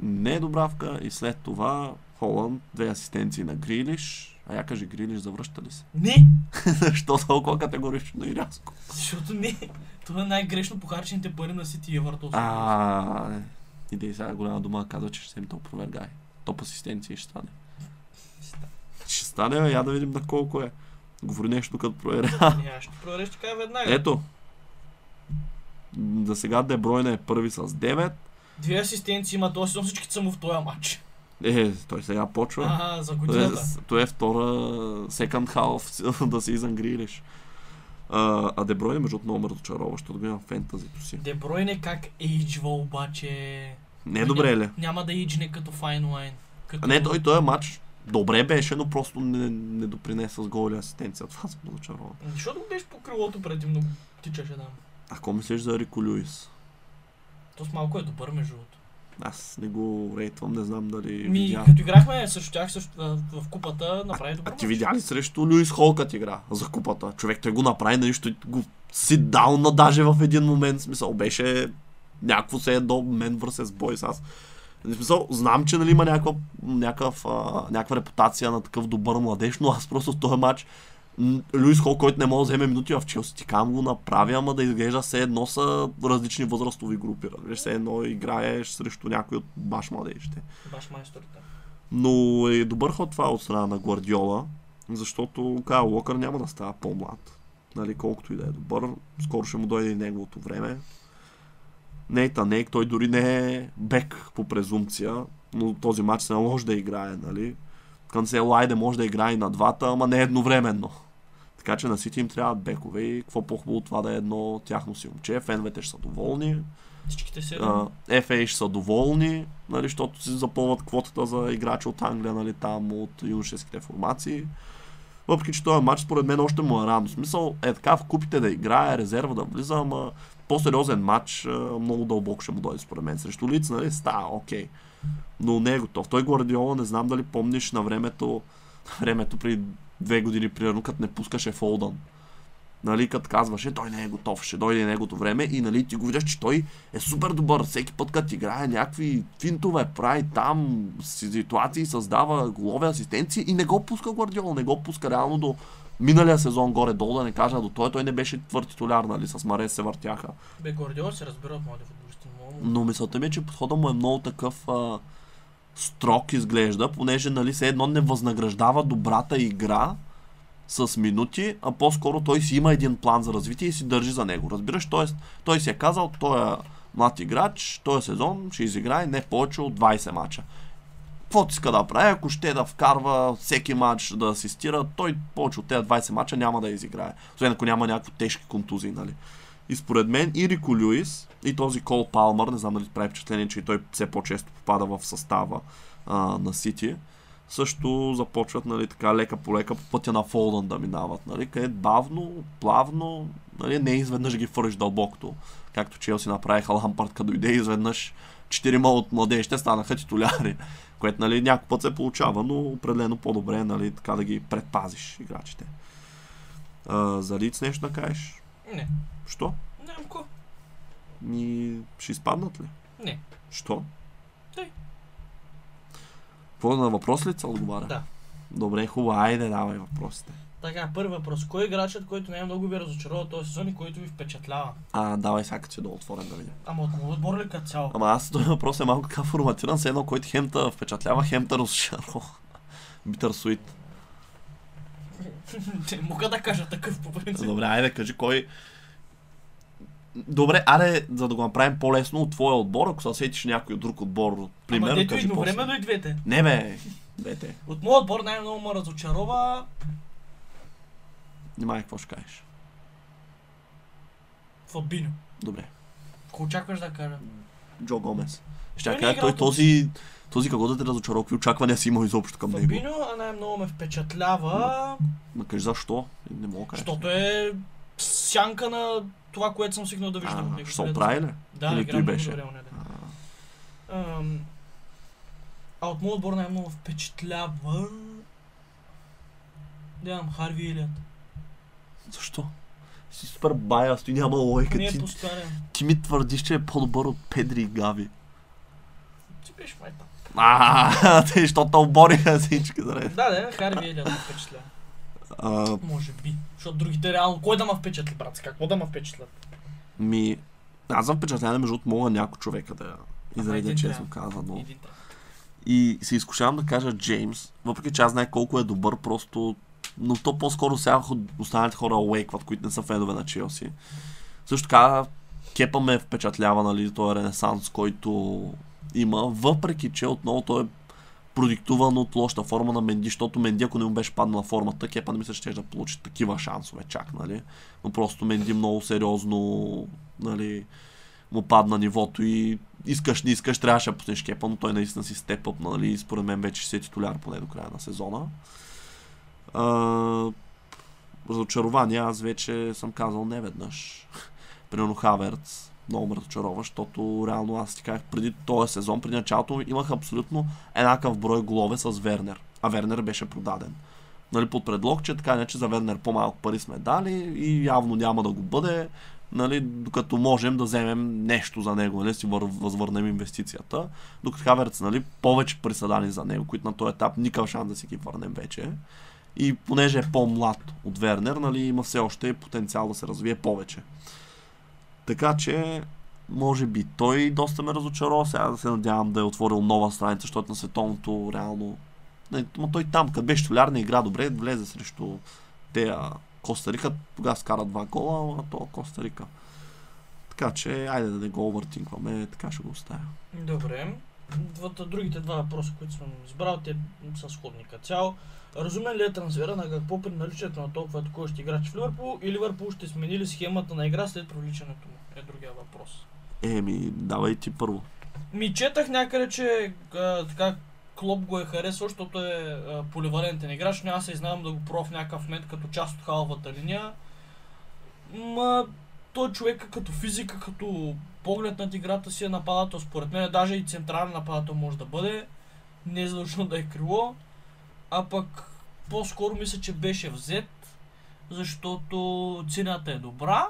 не добавка и след това Холанд, две асистенции на Грилиш. А я кажи, Грилиш завръща ли се? Не! Защо толкова категорично и рязко? Защото не. Това е най-грешно похарчените пари на Сити и Евъртон. А, идей сега голяма дума, казва, че ще им то опровергай. Топ асистенции ще стане. Ще стане, я да видим на колко е. Говори нещо като проверя. Не, аз ще проверя, ще кажа веднага. Ето. За сега Дебройна е първи с 9. Две асистенции има този всички са му в този матч. Е, той сега почва. Ага, за Той е, годината. той е втора second half да се изангрилиш. А, а Дебройне, между много ме разочарова, защото го в фентазито си. Дебройне как ейджва обаче. Не е добре ли? Няма да ейджне като файн лайн. Като... А не, той този матч добре беше, но просто не, не допринесе с гол или асистенция. Това съм разочарован. Защото го беше по крилото преди много тичаше там. Ако мислиш за Рико Люис? То с малко е добър между другото. Аз не го рейтвам, не знам дали Ми, видя. като играхме срещу тях също, в, купата, направи добър А ти видя ли срещу Люис Холкът игра за купата? Човек той го направи на нищо и го си даунна даже в един момент. Смисъл беше някакво се едно мен vs Boys. Аз в смисъл, знам, че нали, има някаква, някакъв, а, някаква репутация на такъв добър младеж, но аз просто в този матч м, Люис Хол, който не може да вземе минути в Челси, ти кам го направи, ама да изглежда все едно са различни възрастови групи. Разбираш, все едно играеш срещу някой от баш младежите. Баш майсторите. Но е добър ход това от страна на Гвардиола, защото Кайл Локър няма да става по-млад. Нали, колкото и да е добър, скоро ще му дойде и неговото време. Нейта Нейк, той дори не е бек по презумпция, но този матч се наложи да играе, нали. Канцел Лайде може да играе и на двата, ама не едновременно. Така че на Сити им трябват бекове и какво по-хубаво това да е едно тяхно си момче. Феновете ще са доволни. Всичките. А, FA ще са доволни, нали, защото си запълват квотата за играчи от Англия, нали, там от юношеските формации. Въпреки, че този матч според мен още му е рано. Смисъл е така в купите да играе, резерва да влиза, ама по-сериозен матч много дълбоко ще му дойде според мен. Срещу лица, нали, става, окей. Но не е готов. Той Гвардиола, не знам дали помниш на времето, на времето при две години, примерно, като не пускаше Фолдън. Нали, като казваше, той не е готов, ще дойде неговото време и нали, ти го виждаш, че той е супер добър. Всеки път, като играе някакви финтове, прави там ситуации, създава голове асистенции и не го пуска Гвардиола, не го пуска реално до миналия сезон горе-долу, да не кажа до той, той не беше твърд титуляр, нали, с Марес се въртяха. Бе, Гвардиола се разбира от млади футболисти. Много. Но мисълта ми е, че подходът му е много такъв, а, строг изглежда, понеже нали, все едно не възнаграждава добрата игра с минути, а по-скоро той си има един план за развитие и си държи за него. Разбираш, т.е. той си е казал, той е млад играч, този сезон ще изиграе не повече от 20 мача. Каквото иска да прави, ако ще да вкарва всеки матч да асистира, той повече от тези 20 мача няма да изиграе. Освен ако няма някакви тежки контузии, нали. И според мен и Рико Люис, и този Кол Палмър, не знам дали прави впечатление, че и той все по-често попада в състава а, на Сити, също започват нали, така лека по лека по пътя на Фолдън да минават, нали, къде бавно, плавно, нали, не изведнъж ги фъриш дълбокото, както Челси направиха Лампард, като дойде изведнъж четирима от младежите станаха титуляри, което нали, някой път се получава, но определено по-добре нали, така да ги предпазиш играчите. А, за Лиц нещо да кажеш? Не. Що? Нямам ко. Ми, ще изпаднат ли? Не. Що? Тъй. Какво на въпрос ли се отговаря? Да. Добре, хубаво, айде давай въпросите. Така, първи въпрос. Кой е играчът, който най-много ви разочарова този сезон и който ви впечатлява? А, давай сега като си да отворен да видя. Ама от моят отбор ли като цяло? Ама аз този въпрос е малко така форматиран, все едно, който хемта впечатлява, хемта разочарова. Битър суит. Не мога да кажа такъв по принцип. Добре, айде кажи кой... Добре, аре, за да го направим по-лесно от твоя отбор, ако се сетиш някой друг отбор, примерно, Ама дето кажи едновременно и двете. Не бе, двете. От моят отбор най-много ме разочарова Внимай какво ще кажеш. Фабиньо. Добре. Ако очакваш да кажа. Джо Гомес. Ще Той кажа, той този, този какво да те разочарова, какви очаквания си имал изобщо към него. Фабиньо, а най-много ме впечатлява, Ма кажи защо? Не мога да кажа. защото е сянка на това, което съм свикнал да виждам А, ще оправи ли? Да, Или той беше? добре. А, Ам, А от моят отбор най-много впечатлява... Нямам, Харви Илият. Защо? Си супер баяс, ти няма лойка. Е Ти, ти ми твърдиш, че е по-добър от Педри и Гави. Ти беше май там. А, те, защото обориха всички заред. Да, да, Харви Илият впечатлява. А, Може би. Защото другите реално, кой да ме впечатли, брат? Какво да ме впечатлят? ми, аз съм впечатлен, между другото, мога някой човека да изредя, един честно казано. И се изкушавам да кажа Джеймс, въпреки че аз знае колко е добър, просто... Но то по-скоро сега останалите хора уейкват, които не са фенове на Челси. Също така, Кепа ме впечатлява, нали, този ренесанс, който има, въпреки че отново той е продиктуван от лоша форма на Менди, защото Менди, ако не му беше паднала формата, Кепа не мисля, че ще да получи такива шансове чак, нали. Но просто Менди много сериозно, нали, му падна нивото и искаш, не искаш, трябваше да пуснеш Кепа, но той наистина си степъп, нали, и според мен вече ще си е титуляр поне до края на сезона. А, разочарование, аз вече съм казал не веднъж. Примерно Хаверц, много ме разочарова, защото реално аз ти казах преди този сезон, преди началото имах абсолютно еднакъв брой голове с Вернер. А Вернер беше продаден. Нали, под предлог, че така не, за Вернер по-малко пари сме дали и явно няма да го бъде, нали, докато можем да вземем нещо за него, нали, си вър, възвърнем инвестицията. Докато Хаверц, нали, повече пари са дани за него, които на този етап никакъв шанс да си ги върнем вече. И понеже е по-млад от Вернер, нали, има все още потенциал да се развие повече. Така че, може би, той доста ме разочарова. Сега да се надявам да е отворил нова страница, защото на световното реално... Не, но той там, къде беше толяр, не игра добре, влезе срещу тея Коста Рика, тогава скара два гола, а то Коста Рика. Така че, айде да не го овъртинкваме, така ще го оставя. Добре. Двата, другите два въпроса, които съм избрал, те са сходни като цяло. Разумен ли е трансфера на какво при наличието на толкова атакуващ играч в Ливърпул и Ливърпул ще смени ли схемата на игра след привличането му? Е другия въпрос. Еми, давай ти първо. Ми четах някъде, че а, така Клоп го е харесвал, защото е а, поливалентен играч, но аз се изнавам да го пробва в някакъв момент като част от халвата линия. Ма, той е като физика, като поглед над играта си е нападател. Според мен даже и централен нападател може да бъде. Не е задължително да е крило. А пък по-скоро мисля, че беше взет, защото цената е добра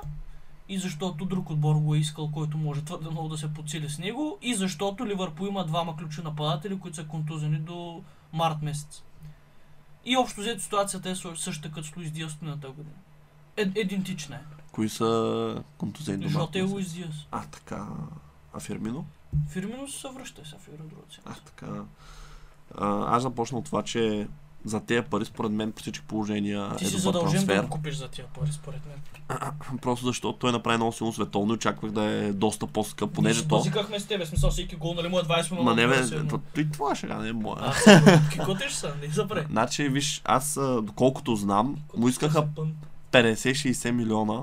и защото друг отбор го е искал, който може твърде много да се подсили с него и защото Ливърпул има двама ключови нападатели, които са контузени до март месец. И общо взето ситуацията е съ- същата като с Луис Диас миналата година. Е, идентична е. Кои са контузени до Жота и март Луис? Диас. А, така. А Фермино? Фирмино се връща сега Евро другата А, така. А, аз започна от това, че за тези пари, според мен, при всички положения Ти е си добър задължен да го купиш за тия пари, според мен. Просто защото той направи много силно световно и очаквах да е доста по-скъп, понеже Ние то... Базикахме с тебе, смисъл всеки гол, нали му е 20 Ма милиона. не бе, то- той това ще не е моя. А, какво ти ще са? Не запре. Значи, виж, аз, а, доколкото знам, му искаха 50-60 милиона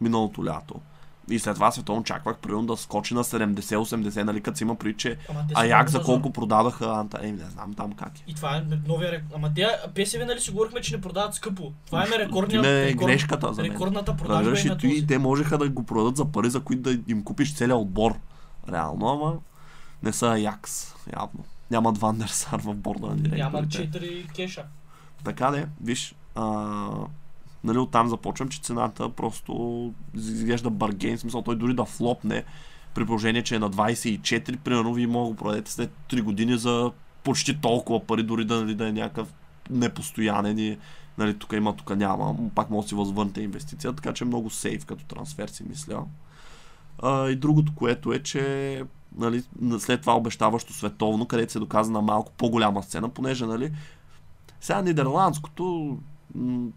миналото лято. И след това световно очаквах примерно да скочи на 70-80, нали, като си има при, че Аяк за колко продадаха Анта. Еми, не знам там как е. И това е новия рекорд. Ама те, ПСВ, нали си говорихме, че не продават скъпо. Това е Ти рекордният. ме е рекорд- грешката за мен. Рекордната продажба Разбираш е на този. те можеха да го продадат за пари, за които да им купиш целият отбор. Реално, ама не са Аякс, явно. Нямат Вандерсар в борда на Няма директорите. 4 кеша. Така де, виж, а, нали оттам започвам, че цената просто изглежда баргейн, смисъл той дори да флопне, при положение, че е на 24, примерно вие мога да го продадете след 3 години за почти толкова пари, дори да, нали, да е някакъв непостоянен и нали, тук има, тук няма, пак може да си възвърнете инвестиция, така че е много сейф като трансфер си мисля. А, и другото, което е, че нали, на- след това обещаващо световно, където се доказа на малко по-голяма сцена, понеже нали, сега нидерландското,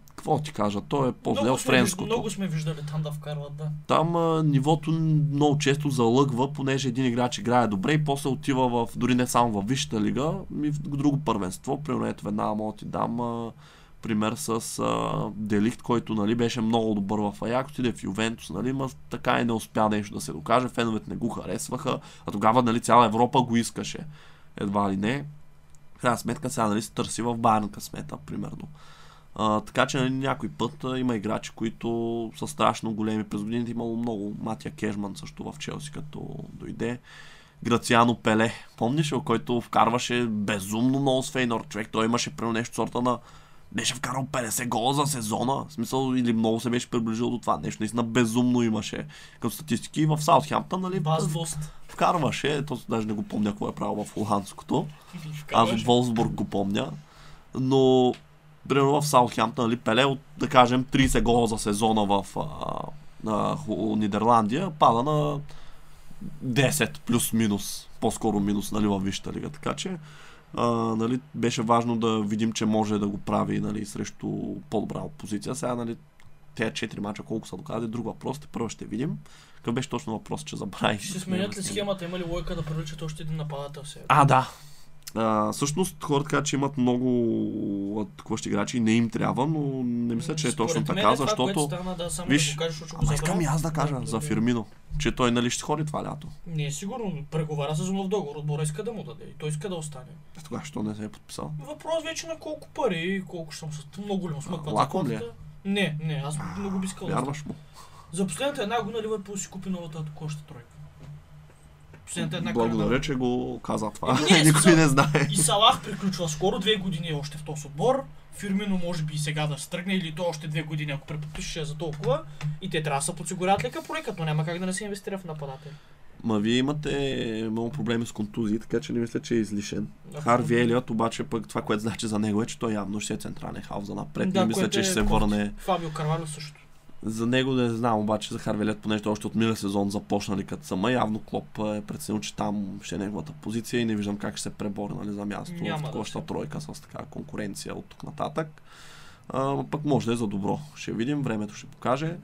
какво ти кажа, то е по-зле от френското. много сме виждали там да вкарват, да. Там а, нивото много често залъгва, понеже един играч играе добре и после отива в, дори не само в Висшата лига, ми в друго първенство. Примерно ето веднага мога ти дам а, пример с а, Делихт, който нали, беше много добър в Аякс, отиде в Ювентус, нали, ма така и не успя нещо да се докаже, феновете не го харесваха, а тогава нали, цяла Европа го искаше. Едва ли не. В крайна сметка сега нали, се търси в Байерн късмета, примерно. А, така че нали, някой път а, има играчи, които са страшно големи. През годините имало много. Матия Кежман също в Челси, като дойде. Грациано Пеле. Помниш който вкарваше безумно много с Фейнор. Човек, той имаше примерно нещо сорта на беше вкарал 50 гола за сезона. В смисъл, или много се беше приближил до това. Нещо наистина безумно имаше като статистики. В Саутхемптън, нали, Вост. вкарваше, то даже не го помня какво е правил в холандското. Аз от Волсбург го помня. Но, примерно в Саутхемптън, нали, Пеле от, да кажем, 30 гола за сезона в а, Ху- Нидерландия, пада на 10 плюс-минус, по-скоро минус, нали, във Висшата лига. Така че, а, нали, беше важно да видим, че може да го прави, нали, срещу по-добра опозиция. Сега, нали, тези 4 мача колко са доказали, друг въпрос, те първо ще видим. Какъв беше точно въпрос, че забравих. Ще сменят ли схемата? Има ли лойка да привличат още един нападател сега? А, да. А, всъщност хората казват, че имат много атакуващи играчи и не им трябва, но не мисля, че е Според точно така, е това, защото... стана, да, само Виж, да кажеш, го Ама искам и аз да кажа за Добре. Фирмино, че той нали ще ходи това лято. Не е сигурно. Преговаря с нов договор. Отбора иска да му даде. И той иска да остане. Е, Тогава, що не се е подписал? Въпрос вече на колко пари, колко ще съм с много голям смъкват. лаком ли е? Не, не, аз много би искал да. Вярваш му? За последната една година Ливърпул си купи новата атакуваща тройка. Последната една кръгна. Благодаря, че го каза това. Еми, не, Никой смисъл- не знае. И Салах приключва скоро, две години е още в този отбор. Фирмино може би и сега да стръгне или то още две години, ако преподпише за толкова. И те трябва да се подсигурят лека проекът, но няма как да не се инвестира в нападатели. Ма вие имате много проблеми с контузии, така че не мисля, че е излишен. Абсолютно. Харви Елиот, обаче пък това, което значи за него е, че той явно ще се е централен халф за напред. Да, не мисля, че е ще се кофти. върне. Фабио Карвалю също. За него не знам, обаче за Харвелет, понеже още от миналия сезон започнали като сама. Явно Клоп е преценил, че там ще е неговата позиция и не виждам как ще се пребори нали, за място Няма в такова тройка с така конкуренция от тук нататък. А, пък може да е за добро. Ще видим, времето ще покаже.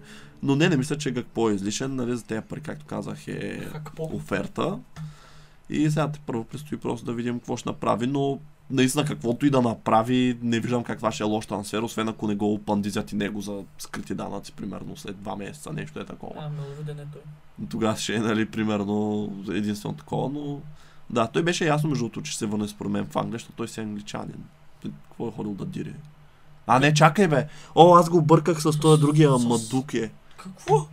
Но не, не мисля, че какво е излишен. Нали, за тези пари, както казах, е Хакпо. оферта. И сега те първо предстои просто да видим какво ще направи, но наистина каквото и да направи, не виждам как това ще е лош трансфер, освен ако не го опандизят и него за скрити данъци, примерно след два месеца, нещо е такова. А, Меловиден е той. Тогава ще е, нали, примерно единствено такова, но да, той беше ясно между другото, че се върне според мен в Англия, защото той си е англичанин. Какво е ходил да дири? А, не, чакай бе! О, аз го бърках с този другия С- Мадуке. Какво?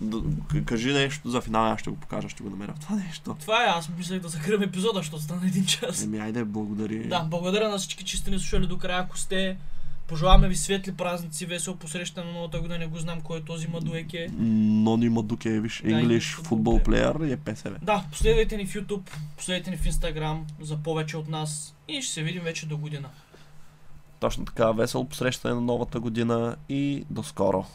Да, кажи нещо за финала, аз ще го покажа, ще го намеря в това нещо. Това е, аз мислех да закрием епизода, защото стана един час. Еми, айде, благодари. Да, благодаря на всички, че сте ни слушали до края, ако сте. Пожелаваме ви светли празници, весело посрещане на новата година. Не го знам кой е този Мадуеке. Нони Мадуке, виж, Да, English Football Football Player и е ПСВ. Да, последвайте ни в YouTube, последвайте ни в Instagram за повече от нас и ще се видим вече до година. Точно така, весело посрещане на новата година и до скоро.